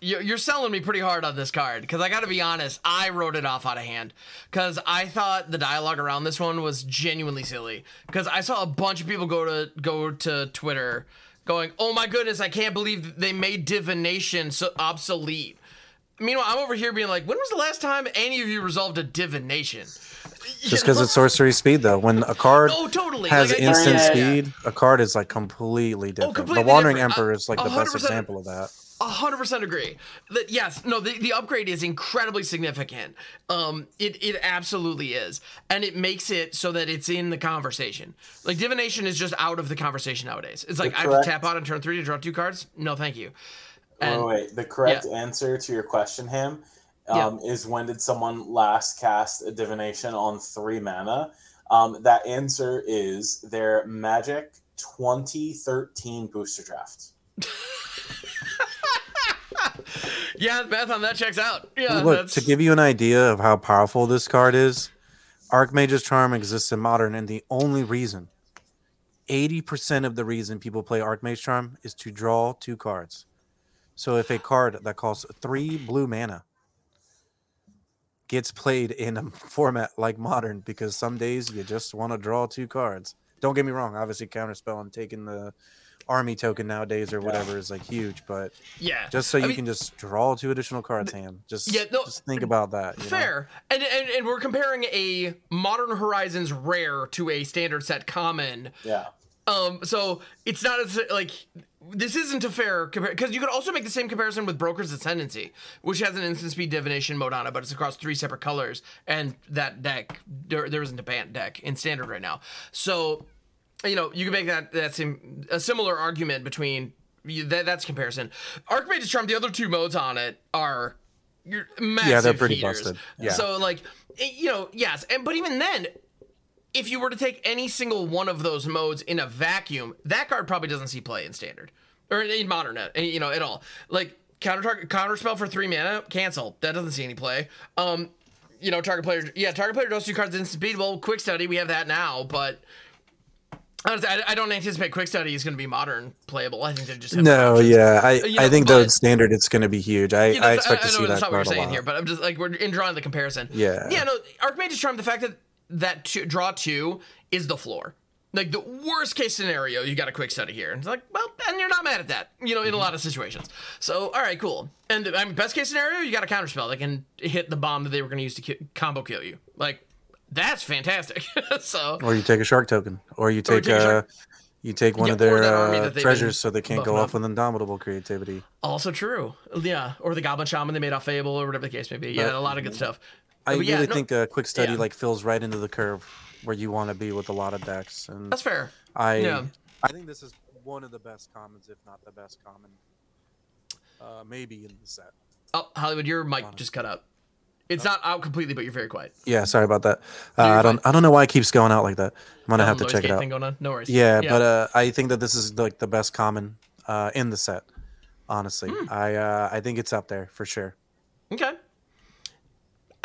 you're, you're selling me pretty hard on this card because I got to be honest. I wrote it off out of hand because I thought the dialogue around this one was genuinely silly. Because I saw a bunch of people go to go to Twitter going, "Oh my goodness, I can't believe they made divination so obsolete." Meanwhile, I'm over here being like, "When was the last time any of you resolved a divination?" (laughs) Just because it's sorcery speed, though, when a card Oh, totally. has Like, instant Yeah, yeah, yeah. speed, a card is like completely different. Oh, completely the Wandering different. Emperor is like the best example of that. A hundred percent agree. That yes, no, the, the upgrade is incredibly significant. Um, it it absolutely is, and it makes it so that it's in the conversation. Like divination is just out of the conversation nowadays. It's like I have to tap out on turn three to draw two cards. No, thank you. And wait, wait. The correct answer to your question, him, um, is when did someone last cast a divination on three mana? Um, that answer is their Magic 2013 booster draft. (laughs) yeah, the math on that checks out. Yeah, Look, that's to give you an idea of how powerful this card is, Archmage's Charm exists in Modern, and the only reason, 80% of the reason people play Archmage Charm is to draw two cards. So if a card that costs three blue mana gets played in a (laughs) format like Modern, because some days you just want to draw two cards. Don't get me wrong, obviously Counterspell and taking the army token nowadays or whatever is like huge, but yeah, just so I you mean, can just draw two additional cards, Ham. Just, Yeah, no, just think about that. you know? Fair. And, and and we're comparing a Modern Horizons rare to a standard set common. Yeah. Um, so it's not as like this isn't a fair compare because you could also make the same comparison with Broker's Ascendancy, which has an instant speed divination mode on it, but it's across three separate colors, and that deck there, there isn't a Bant deck in standard right now. So, you know, you can make that that same a similar argument between that, that's comparison. Archmage's Charm, the other two modes on it are you're massive Yeah, they're pretty heaters. busted. Yeah. So like, you know, yes, and but even then, if you were to take any single one of those modes in a vacuum, that card probably doesn't see play in standard or in modern, uh, you know, at all. Like counter target counter spell for three mana, cancel. That doesn't see any play. Um, you know, target player, yeah, target player draws two cards instant speed. Well, quick study, we have that now, but. Honestly, I, I don't anticipate quick study is going to be modern playable. I think they just No, yeah, I, You know, I think the standard it's going to be huge. I, You know, I expect I, to know see that's that not what we're saying here, but I'm just like we're in drawing the comparison. Yeah. Yeah, no, Archmage's Charm, the fact that that two, draw two is the floor. Like the worst case scenario, you got a quick study here. And it's like, well, and you're not mad at that, you know, in a lot of situations. So, all right, cool. And I mean, best case scenario, you got a counterspell that can hit the bomb that they were going to use to ki- combo kill you. Like, that's fantastic. (laughs) so, Or you take a shark token, or you take, take a uh, you take one Yeah, of their uh, treasures so they can't go off with indomitable creativity. also true. Yeah. Or the Goblin Shaman they made off Fable or whatever the case may be. Yeah, But- a lot of good stuff. I yeah, really no- think a quick study yeah. like fills right into the curve where you want to be with a lot of decks, and That's fair. I yeah. I think this is one of the best commons, if not the best common, uh, maybe in the set. Oh, Hollywood, your mic just cut out. It's not out completely, but you're very quiet. Yeah, sorry about that. Uh, you're I don't I don't know why it keeps going out like that. I'm gonna have to check it out. Thing going on. No worries. Yeah, but uh, I think that this is like the best common uh, in the set. Honestly, Hmm. I uh, I think it's up there for sure. okay.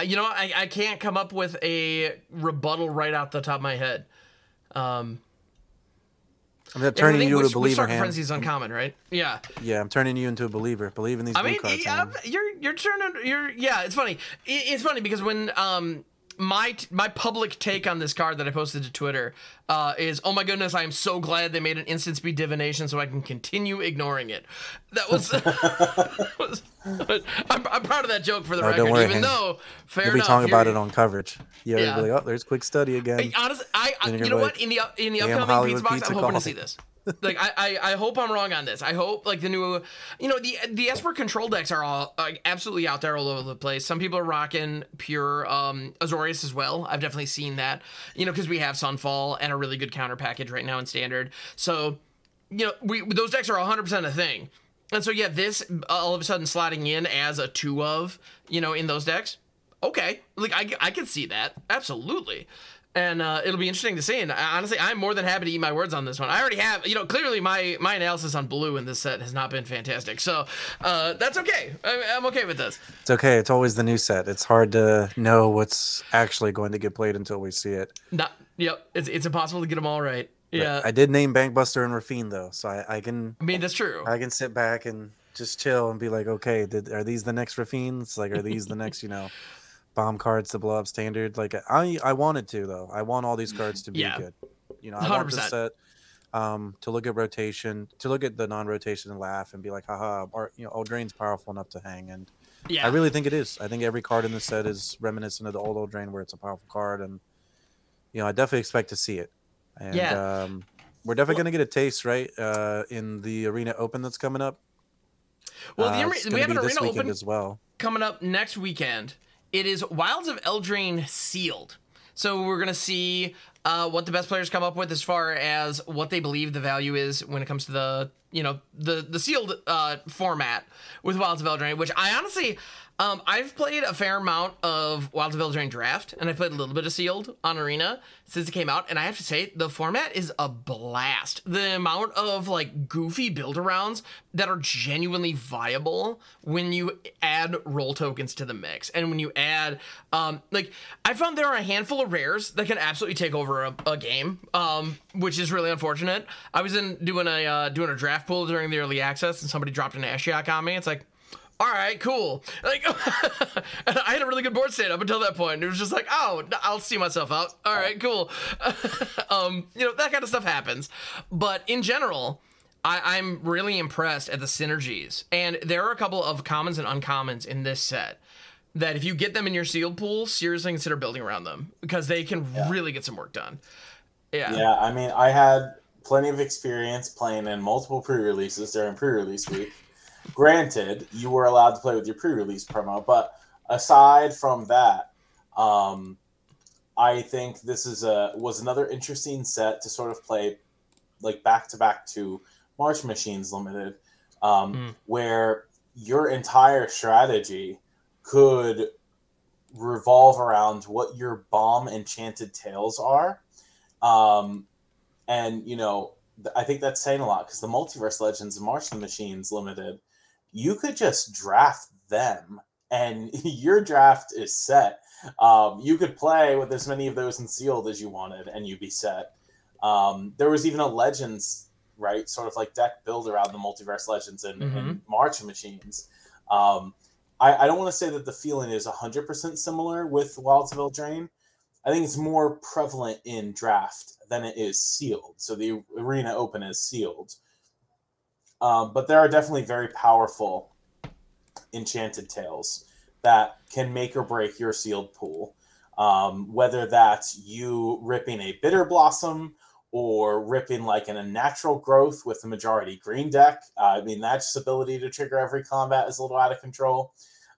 You know, I, I can't come up with a rebuttal right off the top of my head. Um, I'm I turning you into a believer, Stalker Ham. Frenzy is uncommon, right? Yeah. Yeah, I'm turning you into a believer. Believe in these I blue mean, cards. yeah, you're you're turning you're yeah. It's funny. It, it's funny because when um my t- my public take on this card that I posted to Twitter uh, is oh my goodness I am so glad they made an instant speed divination so I can continue ignoring it. That was, (laughs) was I'm, I'm proud of that joke for the Oh, don't record, worry, even Hank. though fair You'll be enough. talking about it on coverage. Yeah, Yeah. like, oh, there's quick study again. I- Honestly, I, I you know like, what in the in the upcoming Hollywood pizza box, pizza I'm hoping to see this. Like I, I, I hope I'm wrong on this. I hope like the new, you know, the the Esper control decks are all like absolutely out there all over the place. Some people are rocking pure um Azorius as well. I've definitely seen that. You know, because we have Sunfall and a really good counter package right now in Standard. So, you know, we those decks are 100 percent a thing. And so yeah, this all of a sudden slotting in as a two of, you know, in those decks. Okay, like I, I can see that absolutely, and uh, it'll be interesting to see. And honestly, I'm more than happy to eat my words on this one. I already have, you know, clearly my my analysis on blue in this set has not been fantastic, so uh, that's okay. I, I'm okay with this. It's okay. It's always the new set. It's hard to know what's actually going to get played until we see it. Not, yep, it's it's impossible to get them all right. Yeah, I did name Bankbuster and Raffine though, so I, I can I mean that's true. I can sit back and just chill and be like, okay, did, are these the next Raffines? Like, are these the next, you know, bomb cards to blow up standard? Like, I I wanted to though. I want all these (laughs) cards to be Yeah. good. You know, I want this 100%. set um, to look at rotation, to look at the non-rotation and laugh and be like, haha, or you know, Eldraine's powerful enough to hang. And Yeah, I really think it is. I think every card in the set is reminiscent of the old Eldraine, where it's a powerful card, and you know, I definitely expect to see it. And Yeah. um, we're definitely gonna get a taste, right, uh, in the Arena Open that's coming up. Well, the Uh, we have an Arena Open- as well. coming up next weekend. It is Wilds of Eldraine sealed. So we're gonna see uh, what the best players come up with as far as what they believe the value is when it comes to the you know the the sealed uh, format with Wilds of Eldraine. Which I honestly, um, I've played a fair amount of Wilds of Eldraine draft, and I played a little bit of sealed on Arena since it came out. And I have to say, the format is a blast. The amount of like goofy build arounds that are genuinely viable when you add roll tokens to the mix and when you add um like i found there are a handful of rares that can absolutely take over a, a game um which is really unfortunate i was in doing a uh, doing a draft pool during the early access and somebody dropped an ashiok on me it's like all right, cool. Like, (laughs) and I had a really good board state up until that point. It was just like, oh, I'll see myself out. All right, cool. (laughs) um, you know, that kind of stuff happens. But in general, I, I'm really impressed at the synergies. And there are a couple of commons and uncommons in this set that if you get them in your sealed pool, seriously consider building around them because they can really get some work done. Yeah. Yeah, I mean, I had plenty of experience playing in multiple pre-releases during pre-release week. Granted, you were allowed to play with your pre-release promo, but aside from that, um, I think this is a was another interesting set to sort of play like back to back to March Machines Limited, um, Mm. where your entire strategy could revolve around what your bomb enchanted tales are Um, and you know, th- I think that's saying a lot because the Multiverse Legends and March the Machines Limited, you could just draft them, and (laughs) your draft is set. Um, you could play with as many of those in sealed as you wanted, and you'd be set. Um, there was even a Legends, right, sort of like deck build around the Multiverse Legends and, Mhm. and March of Machines. Um, I, I don't want to say that the feeling is 100% similar with Wilds of Eldraine. I think it's more prevalent in draft than it is sealed. So the Arena Open is sealed. Um, but there are definitely very powerful enchanted tales that can make or break your sealed pool. Um, whether that's you ripping a bitter blossom or ripping like an unnatural growth with the majority green deck. Uh, I mean, that's ability to trigger every combat is a little out of control.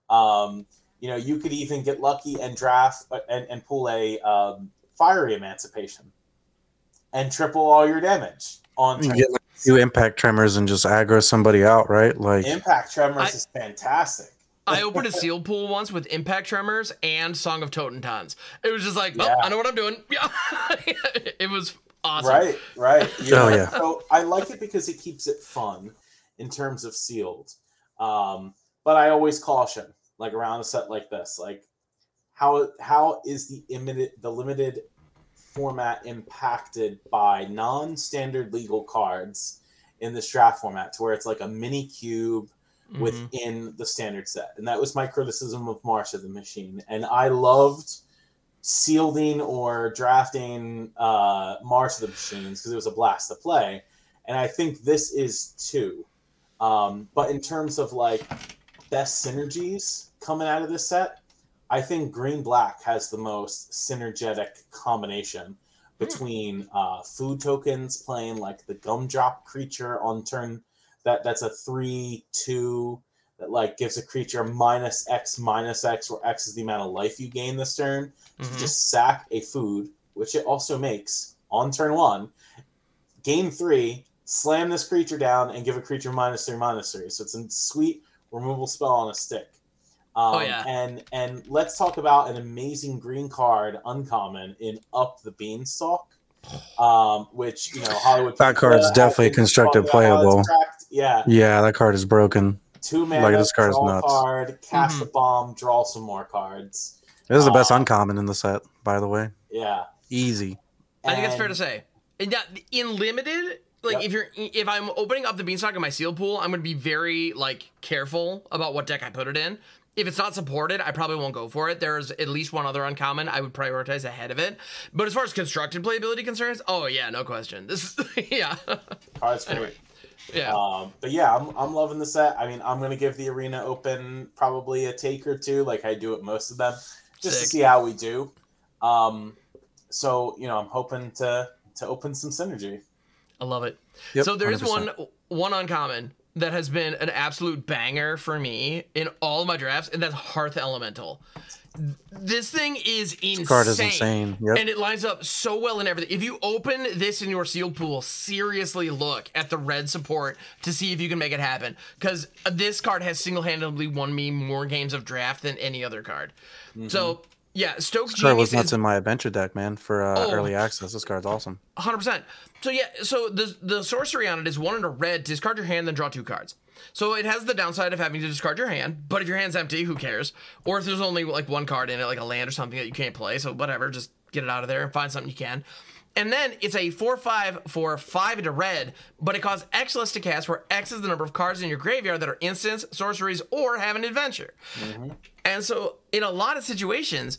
Um, you know, you could even get lucky and draft uh, and, and pull a um, fiery emancipation and triple all your damage on You get like two impact tremors and just aggro somebody out, right? Like Impact Tremors I- is fantastic. I (laughs) opened a seal pool once with Impact Tremors and Song of Totentanz. It was just like, well, Yeah. I know what I'm doing. (laughs) Yeah, (laughs) it was awesome. Right, right. (laughs) You Oh, yeah. So I like it because it keeps it fun in terms of sealed. Um, but I always caution, like around a set like this, like how how is the limited the limited format impacted by non-standard legal cards in this draft format to where it's like a mini cube Mhm. within the standard set. And that was my criticism of March of the Machine. And I loved sealing or drafting uh, March of the Machines because it was a blast to play. And I think this is too. Um, but in terms of like best synergies coming out of this set, I think Green Black has the most synergetic combination between uh, food tokens playing like the gumdrop creature on turn that that's a three two that like gives a creature minus X minus X where X is the amount of life you gain this turn. So Mhm. just sack a food, which it also makes on turn one. Game three, slam this creature down and give a creature minus three minus three. So it's a sweet removal spell on a stick. Um, Oh, yeah. And and let's talk about an amazing green card, uncommon in Up the Beanstalk, (sighs) um, which you know Hollywood. That card's Pizza definitely has been constructed talking about how it's playable. Yeah, yeah, that card is broken. Two mana, Like, this card is draw nuts. card, cast Mhm. a bomb, draw some more cards. This is the best Uh, uncommon in the set, by the way. Yeah, Easy. I think it's fair to say. And yeah, in limited, like Yep. if you're if I'm opening up the beanstalk in my seal pool, I'm gonna be very like careful about what deck I put it in. If it's not supported, I probably won't go for it. There's at least one other uncommon I would prioritize ahead of it. But as far as constructed playability concerns, oh yeah, no question. This is (laughs) yeah. Card's great. Anyway. Yeah. Um, but yeah, I'm, I'm loving the set. I mean, I'm gonna give the arena open probably a take or two, like I do at most of them, just Sick. to see how we do. Um, so you know, I'm hoping to to open some synergy. I love it. Yep, so there is 100%. one one uncommon that has been an absolute banger for me in all of my drafts, and that's Hearth Elemental. This thing is insane. This card is insane. Yep. And it lines up so well in everything. If you open this in your sealed pool, seriously look at the red support to see if you can make it happen. Because this card has single handedly won me more games of draft than any other card. So, yeah, Stoke this card was nuts is in my adventure deck, man, for uh, Oh. early access. This card's awesome. hundred percent. So yeah, so the the sorcery on it is one and a red. Discard your hand, then draw two cards. So it has the downside of having to discard your hand, but if your hand's empty, who cares? Or if there's only like one card in it, like a land or something that you can't play, so whatever, just get it out of there and find something you can. And then it's a 4 5 for 5 into red, but it costs X less to cast, where X is the number of cards in your graveyard that are instants, sorceries, or have an adventure. Mm-hmm. And so, in a lot of situations,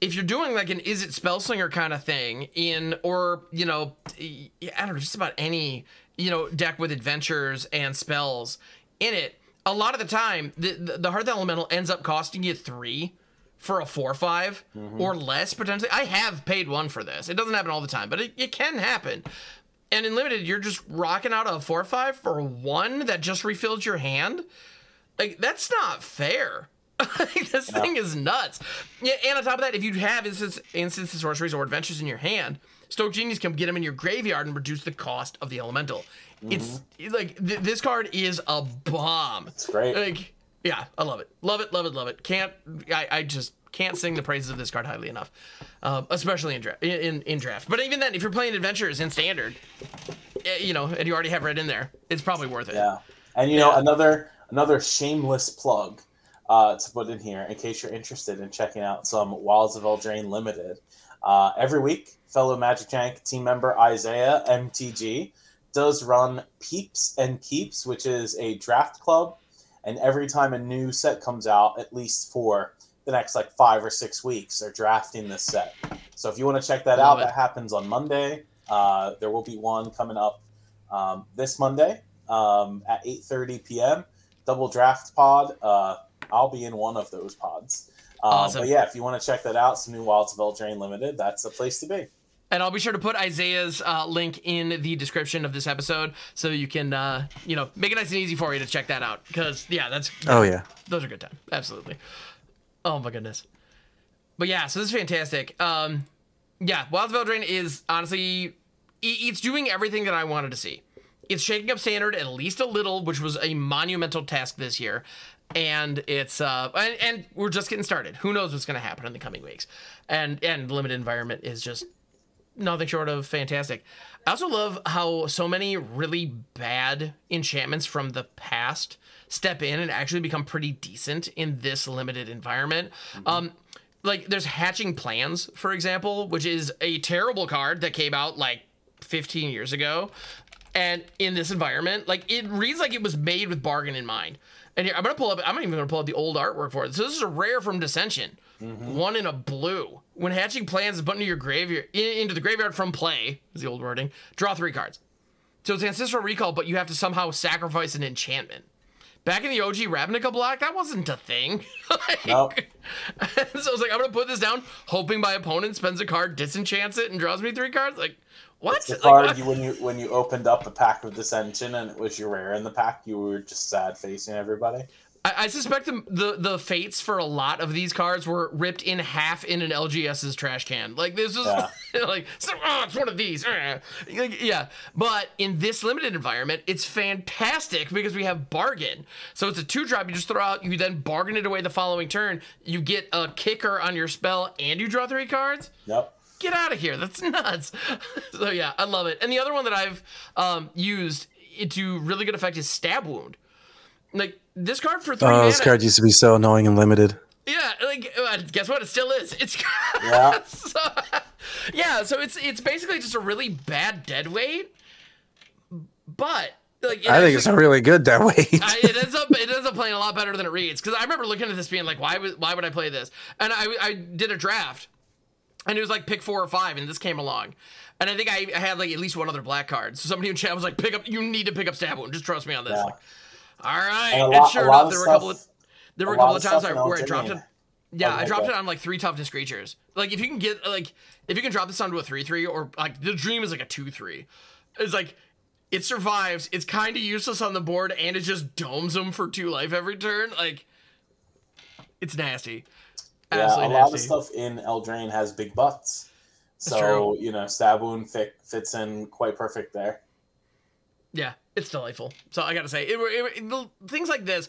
if you're doing like an is it spellslinger kind of thing in, or you know, I don't know, just about any you know deck with adventures and spells in it, a lot of the time the the, the Hearth Elemental ends up costing you three for a four or five mm-hmm. or less potentially. I have paid one for this. It doesn't happen all the time, but it, it can happen. And in limited, you're just rocking out a four or five for one that just refills your hand. Like that's not fair. (laughs) This thing is nuts. Yeah, and on top of that, if you have instance, instances, sorceries, or adventures in your hand, Stoke Genius can get them in your graveyard and reduce the cost of the elemental. It's like th- this card is a bomb. It's great. Like, yeah, I love it, love it, love it, love it. Can't I? I just Can't sing the praises of this card highly enough, um, especially in draft. In, in draft, but even then, if you're playing adventures in standard, eh, you know, and you already have red in there, it's probably worth it. Yeah, and you know Yeah. another another shameless plug uh, to put in here in case you're interested in checking out some Wilds of Eldraine Limited. Uh, every week, fellow Magic Jank team member Isaiah MTG does run Peeps and Keeps, which is a draft club, and every time a new set comes out, at least for the next like five or six weeks, they're drafting this set. So if you want to check that out, it. that happens on Monday. Uh, there will be one coming up um, this Monday um, at 8:30 p.m. Double draft pod. Uh, I'll be in one of those pods. Um, Awesome. But yeah, if you want to check that out, some new Wilds of Eldraine Limited, that's the place to be. And I'll be sure to put Isaiah's uh, link in the description of this episode so you can, uh, you know, make it nice and easy for you to check that out. Because, yeah, that's. Oh yeah. Those are good time. Absolutely. Oh, my goodness. But yeah, so this is fantastic. Um, yeah, Wilds of Eldraine is honestly, it's doing everything that I wanted to see. It's shaking up standard at least a little, which was a monumental task this year. And it's uh and, and we're just getting started. Who knows what's gonna happen in the coming weeks. And and limited environment is just nothing short of fantastic. I also love how so many really bad enchantments from the past step in and actually become pretty decent in this limited environment. Um, like there's hatching plans, for example, which is a terrible card that came out like 15 years ago. And in this environment, like it reads like it was made with bargain in mind. And here, I'm gonna pull up. I'm not even gonna pull up the old artwork for it. So this is a rare from Dissension, mm-hmm. one in a blue. When hatching plans is put into your graveyard, in, into the graveyard from play is the old wording. Draw three cards. So it's ancestral recall, but you have to somehow sacrifice an enchantment. Back in the OG Ravnica block, that wasn't a thing. (laughs) Like- Nope. (laughs) so I was like, I'm gonna put this down, hoping my opponent spends a card, disenchants it, and draws me three cards. Like, what? It's the card what? you when you when you opened up a pack of Dissension and it was your rare in the pack, you were just sad facing everybody. I, I suspect the, the the fates for a lot of these cards were ripped in half in an LGS's trash can. Like this is Yeah. (laughs) like so, oh, it's one of these. uh, like, yeah, but in this limited environment, it's fantastic because we have bargain. So it's a two drop. You just throw out. You then bargain it away the following turn. You get a kicker on your spell, and you draw three cards Yep. Get out of here. That's (laughs) nuts. (laughs) so yeah, I love it. And the other one that I've um, used to really good effect is stab wound. Like this card for three Oh, mana. Oh, this card used to be so annoying and limited. Yeah, like uh, guess what? It still is. It's (laughs) Yeah. so, yeah. So it's it's basically just a really bad dead weight, but like I think it's a really good that way. I, it ends up it ends up playing a lot better than it reads because I remember looking at this being like why would why would I play this and I I did a draft and it was like pick four or five and this came along and I think I, I had like at least one other black card so somebody in chat was like pick up you need to pick up stab wound just trust me on this Yeah. like, all right And a and, sure enough there were a couple of there were a couple of times I, where I dropped it yeah, I dropped it on like three toughness creatures. Like if you can get like if you can drop this onto a three three or like the dream is like a two three. It's like it survives. It's kind of useless on the board and it just domes them for two life every turn. Like it's nasty. Yeah, a Absolutely lot of stuff in Eldraine has big butts. So, you know, Stab Wound fit, fits in quite perfect there. Yeah, it's delightful. So I gotta say, it, it, it- the, things like this,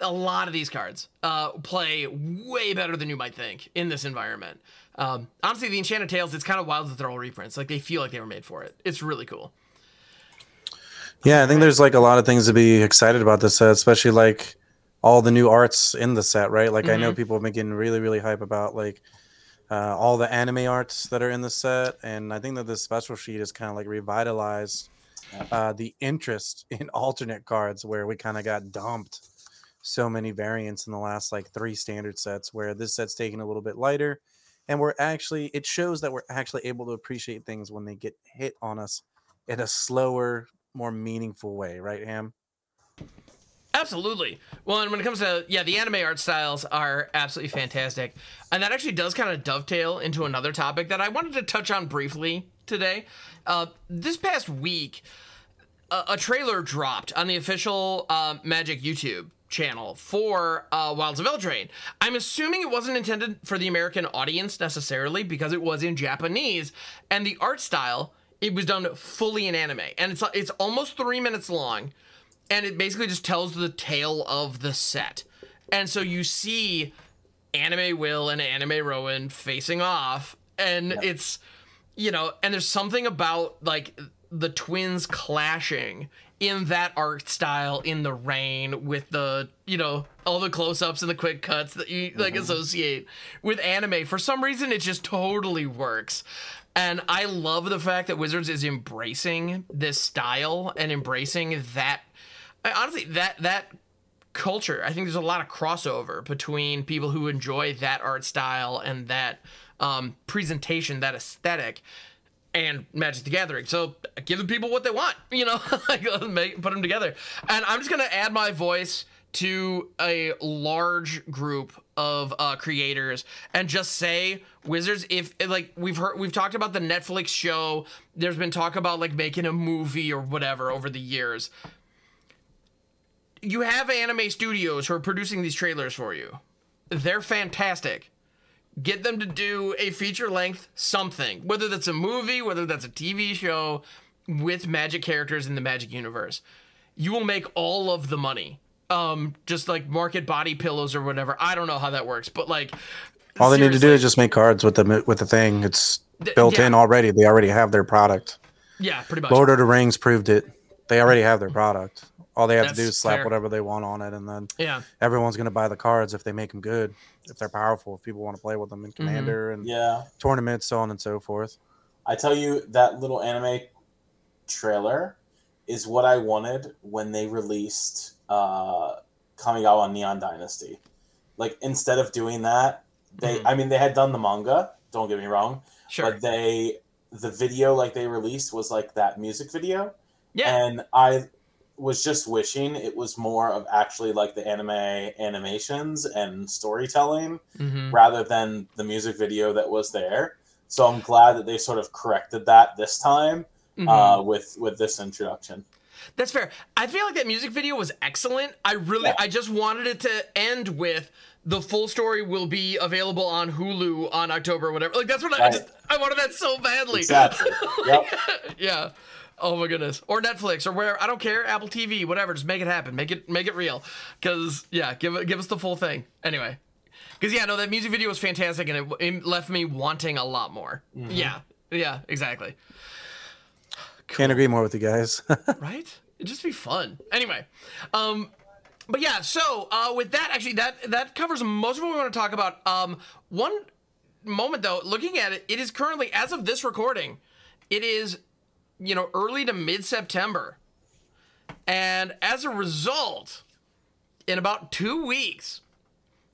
a lot of these cards uh, play way better than you might think in this environment. Um, honestly, the Enchanted Tales, it's kind of wild that they're all reprints. Like they feel like they were made for it. It's really cool. Yeah, I think there's like a lot of things to be excited about this set, especially like all the new arts in the set, right? Like I know people have been getting really, really hype about like uh, all the anime arts that are in the set, and I think that this special sheet is kind of like revitalized uh, the interest (laughs) in alternate cards, where we kind of got dumped so many variants in the last like three standard sets, where this set's taking a little bit lighter, and we're actually it shows that we're actually able to appreciate things when they get hit on us in a slower, more meaningful way, right, Ham? Absolutely. Well, and when it comes to yeah, the anime art styles are absolutely fantastic, and that actually does kind of dovetail into another topic that I wanted to touch on briefly today. Uh, this past week, a, a trailer dropped on the official uh, Magic YouTube channel for uh, Wilds of Eldraine. I'm assuming it wasn't intended for the American audience necessarily because it was in Japanese, and the art style it was done fully in anime, and it's it's almost three minutes long and it basically just tells the tale of the set. And so you see anime Will and anime Rowan facing off, and Yep. it's you know, and there's something about like the twins clashing in that art style in the rain with the you know all the close-ups and the quick cuts that you like mm-hmm. associate with anime for some reason it just totally works and i love the fact that wizards is embracing this style and embracing that I- honestly that that culture i think there's a lot of crossover between people who enjoy that art style and that um, presentation that aesthetic and Magic the Gathering. So give the people what they want, (laughs) you know, (laughs) make, put them together. And I'm just gonna add my voice to a large group of uh, creators and just say Wizards. If like we've heard, we've talked about the Netflix show. There's been talk about like making a movie or whatever over the years. You have anime studios who are producing these trailers for you. They're fantastic get them to do a feature length something, whether that's a movie, whether that's a TV show with magic characters in the magic universe. You will make all of the money. Um, just like market body pillows or whatever. I don't know how that works, but like All they need to do is just make cards with the with the thing. It's built yeah. in already. They already have their product. Yeah, pretty much. Lord of the Rings proved it. They already have their product. All they have to do is slap fair. whatever they want on it, and then yeah. everyone's going to buy the cards if they make them good, if they're powerful, if people want to play with them in Mm-hmm. Commander and Yeah. tournaments, so on and so forth. I tell you, that little anime trailer is what I wanted when they released uh, Kamigawa Neon Dynasty. Like, instead of doing that, they, Mhm. I mean, they had done the manga, don't get me wrong, Sure. but they, the video like they released was like that music video. yeah. And I was just wishing it was more of actually like the anime animations and storytelling hmm rather than the music video that was there. So I'm glad that they sort of corrected that this time Mm-hmm. uh, with with this introduction. That's fair. I feel like that music video was excellent. I really, Yeah. I just wanted it to end with the full story will be available on Hulu on October, or whatever. Like that's what I, I just, I wanted that so badly. Exactly. (laughs) Yep. yeah. Oh my goodness. Or Netflix or where I don't care. Apple TV, whatever. Just make it happen. Make it, make it real. Cause yeah, give it, give us the full thing. Anyway. Cause yeah, no, that music video was fantastic and it, it left me wanting a lot more. Mm-hmm. Yeah. Yeah. Exactly. Can't agree more with you guys. (laughs) right? It'd just be fun. Anyway, um, but yeah. So uh, with that, actually, that that covers most of what we want to talk about. Um, one moment though, looking at it, it is currently, as of this recording, it is, you know, early to mid September, and as a result, in about two weeks,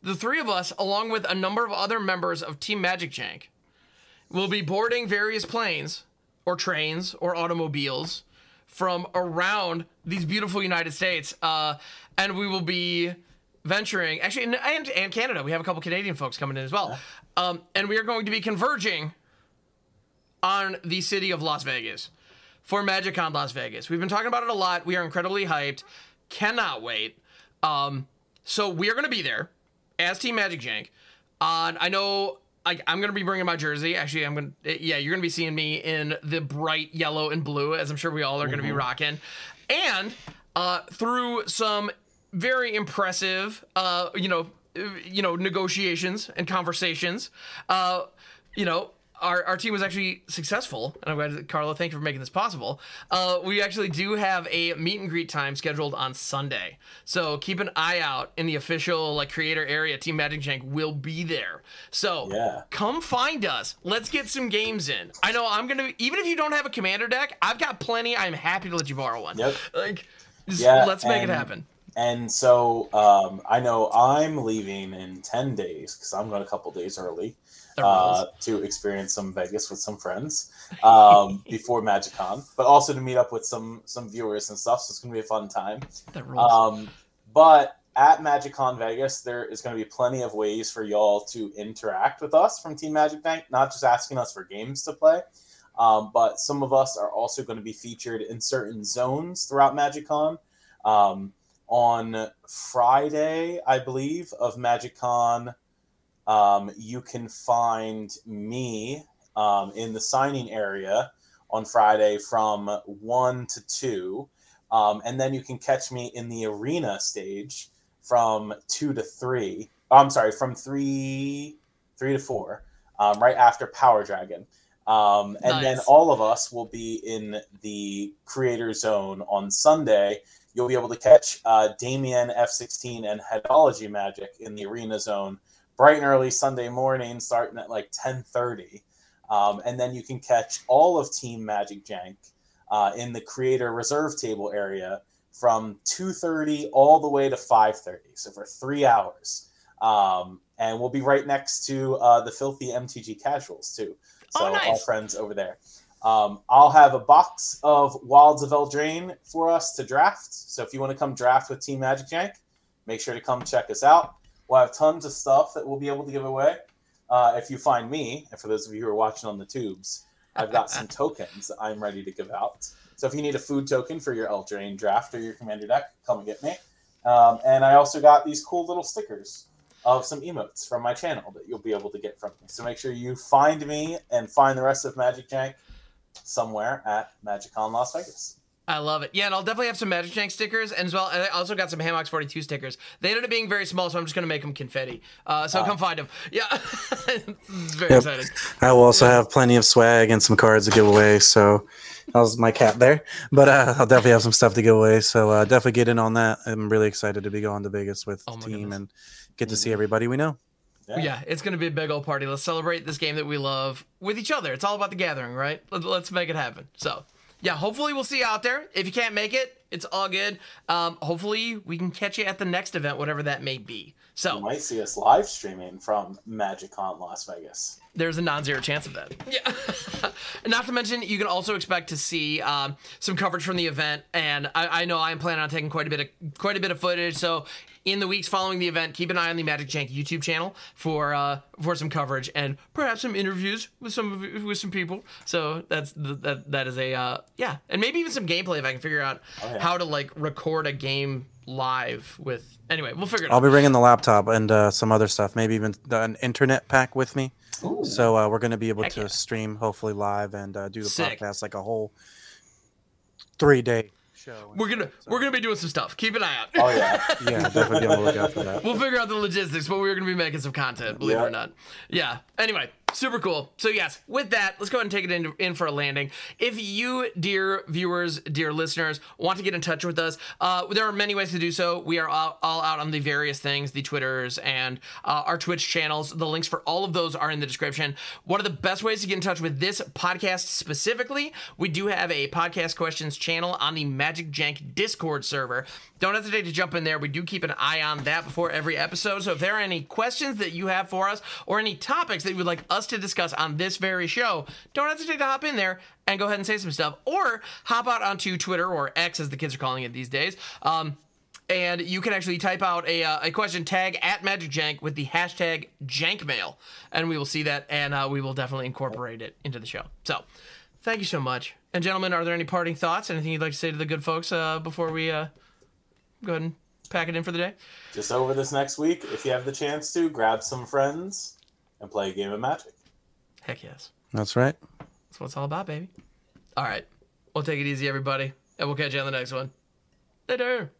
the three of us, along with a number of other members of Team Magic Jank, will be boarding various planes or trains or automobiles from around these beautiful United States. Uh, and we will be venturing, actually, and, and, and Canada. We have a couple Canadian folks coming in as well. Um, and we are going to be converging on the city of Las Vegas for MagicCon Las Vegas. We've been talking about it a lot. We are incredibly hyped. Cannot wait. Um, so we are going to be there as Team Magic Jank. On I know I, I'm going to be bringing my jersey. Actually, I'm going to yeah, you're going to be seeing me in the bright yellow and blue, as I'm sure we all are going to be rocking. And uh, through some very impressive, uh, you know, uh, you know, negotiations and conversations, uh, you know, our, our team was actually successful, and I'm glad, Carla, thank you for making this possible. Uh, we actually do have a meet and greet time scheduled on Sunday, so keep an eye out in the official like creator area. Team Magic Jank will be there, so Yeah. come find us. Let's get some games in. I know I'm gonna, even if you don't have a commander deck, I've got plenty. I'm happy to let you borrow one. Yep. Like, just Yeah, let's make it happen. And so um, I know I'm leaving in ten days because I'm going a couple days early uh, to experience some Vegas with some friends um, (laughs) before MagicCon, but also to meet up with some some viewers and stuff. So it's going to be a fun time. That rules. Um, but at MagicCon Vegas, there is going to be plenty of ways for y'all to interact with us from Team Magic Jank, not just asking us for games to play. Um, but some of us are also going to be featured in certain zones throughout MagicCon. Um, on Friday, I believe, of MagicCon, um, you can find me um, in the signing area on Friday from 1 to 2. Um, and then you can catch me in the arena stage from 2 to 3 oh, I'm sorry, from three three to four, um, right after Power Dragon. Um, and then all of us will be in the creator zone on Sunday. You'll be able to catch uh, Damien F16 and Headology Magic in the arena zone bright and early Sunday morning, starting at like 10:30. Um, and then you can catch all of Team Magic Jank uh, in the creator reserve table area from 2.30 all the way to 5.30 so for three hours. Um, and we'll be right next to uh, the filthy mtg casuals too. So Oh, nice. all friends over there. Um, i'll have a box of wilds of eldraine for us to draft. So if you want to come draft with team magic jank make sure to come check us out we'll have tons of stuff that we'll be able to give away uh, if you find me and for those of you who are watching on the tubes i've got some (laughs) tokens that i'm ready to give out so if you need a food token for your Eldraine draft or your commander deck, come and get me. Um, and I also got these cool little stickers of some emotes from my channel that you'll be able to get from me. So make sure you find me and find the rest of Magic Jank somewhere at MagicCon Las Vegas. I love it. Yeah, and I'll definitely have some Magic Jank stickers, and as well, and I also got some HamHocks 42 stickers. They ended up being very small, so I'm just gonna make them confetti. Uh, so Ah. come find them. Yeah, it's (laughs) very Yep. exciting. I will also have plenty of swag and some cards to give away. So that was my cat there. But uh, I'll definitely have some stuff to give away. So uh, definitely get in on that. I'm really excited to be going to Vegas with Oh the team goodness. and get to see everybody we know. Yeah. it's gonna be a big old party. Let's celebrate this game that we love with each other. It's all about the gathering, right? Let's make it happen. So, yeah, hopefully we'll see you out there. If you can't make it, it's all good. Um, hopefully we can catch you at the next event, whatever that may be. So you might see us live streaming from MagicCon Las Vegas. there's a non-zero chance of that. Yeah. (laughs) Not to mention, you can also expect to see um, some coverage from the event, and I, I know I'm planning on taking quite a bit of quite a bit of footage. So in the weeks following the event, keep an eye on the Magic Jank YouTube channel for uh, for some coverage and perhaps some interviews with some of, with some people. So that's that that is a uh, yeah, and maybe even some gameplay if I can figure out yeah. how to like record a game live with. Anyway, we'll figure it out. I'll be bringing the laptop and uh, some other stuff, maybe even the, an internet pack with me. Ooh. So uh, we're going to be able Heck to yeah. stream hopefully live and uh, do the Sick. podcast like a whole three day show. We're gonna we're gonna be doing some stuff. Keep an eye out. Oh yeah. yeah, (laughs) definitely be on the lookout for that. We'll figure out the logistics, but we're going to be making some content, believe it or not. Yeah. Anyway, super cool. So, yes, with that, let's go ahead and take it in, in for a landing. If you, dear viewers, dear listeners, want to get in touch with us, uh, there are many ways to do so. We are all, all out on the various things, the Twitters and uh, our Twitch channels. The links for all of those are in the description. One of the best ways to get in touch with this podcast specifically, we do have a podcast questions channel on the Magic Jank Discord server. Don't hesitate to jump in there. We do keep an eye on that before every episode. So if there are any questions that you have for us or any topics that you would like us to discuss on this very show, don't hesitate to hop in there and go ahead and say some stuff or hop out onto Twitter or X as the kids are calling it these days. Um, and you can actually type out a, uh, a question tag at Magic Jank with the hashtag JankMail, and we will see that, and uh, we will definitely incorporate it into the show. So, thank you so much. And gentlemen, are there any parting thoughts? Anything you'd like to say to the good folks uh, before we uh, go ahead and pack it in for the day? Just over this next week, if you have the chance to, grab some friends and play a game of Magic. Heck yes. That's right. That's what it's all about, baby. All right. We'll take it easy, everybody, and we'll catch you on the next one. Later.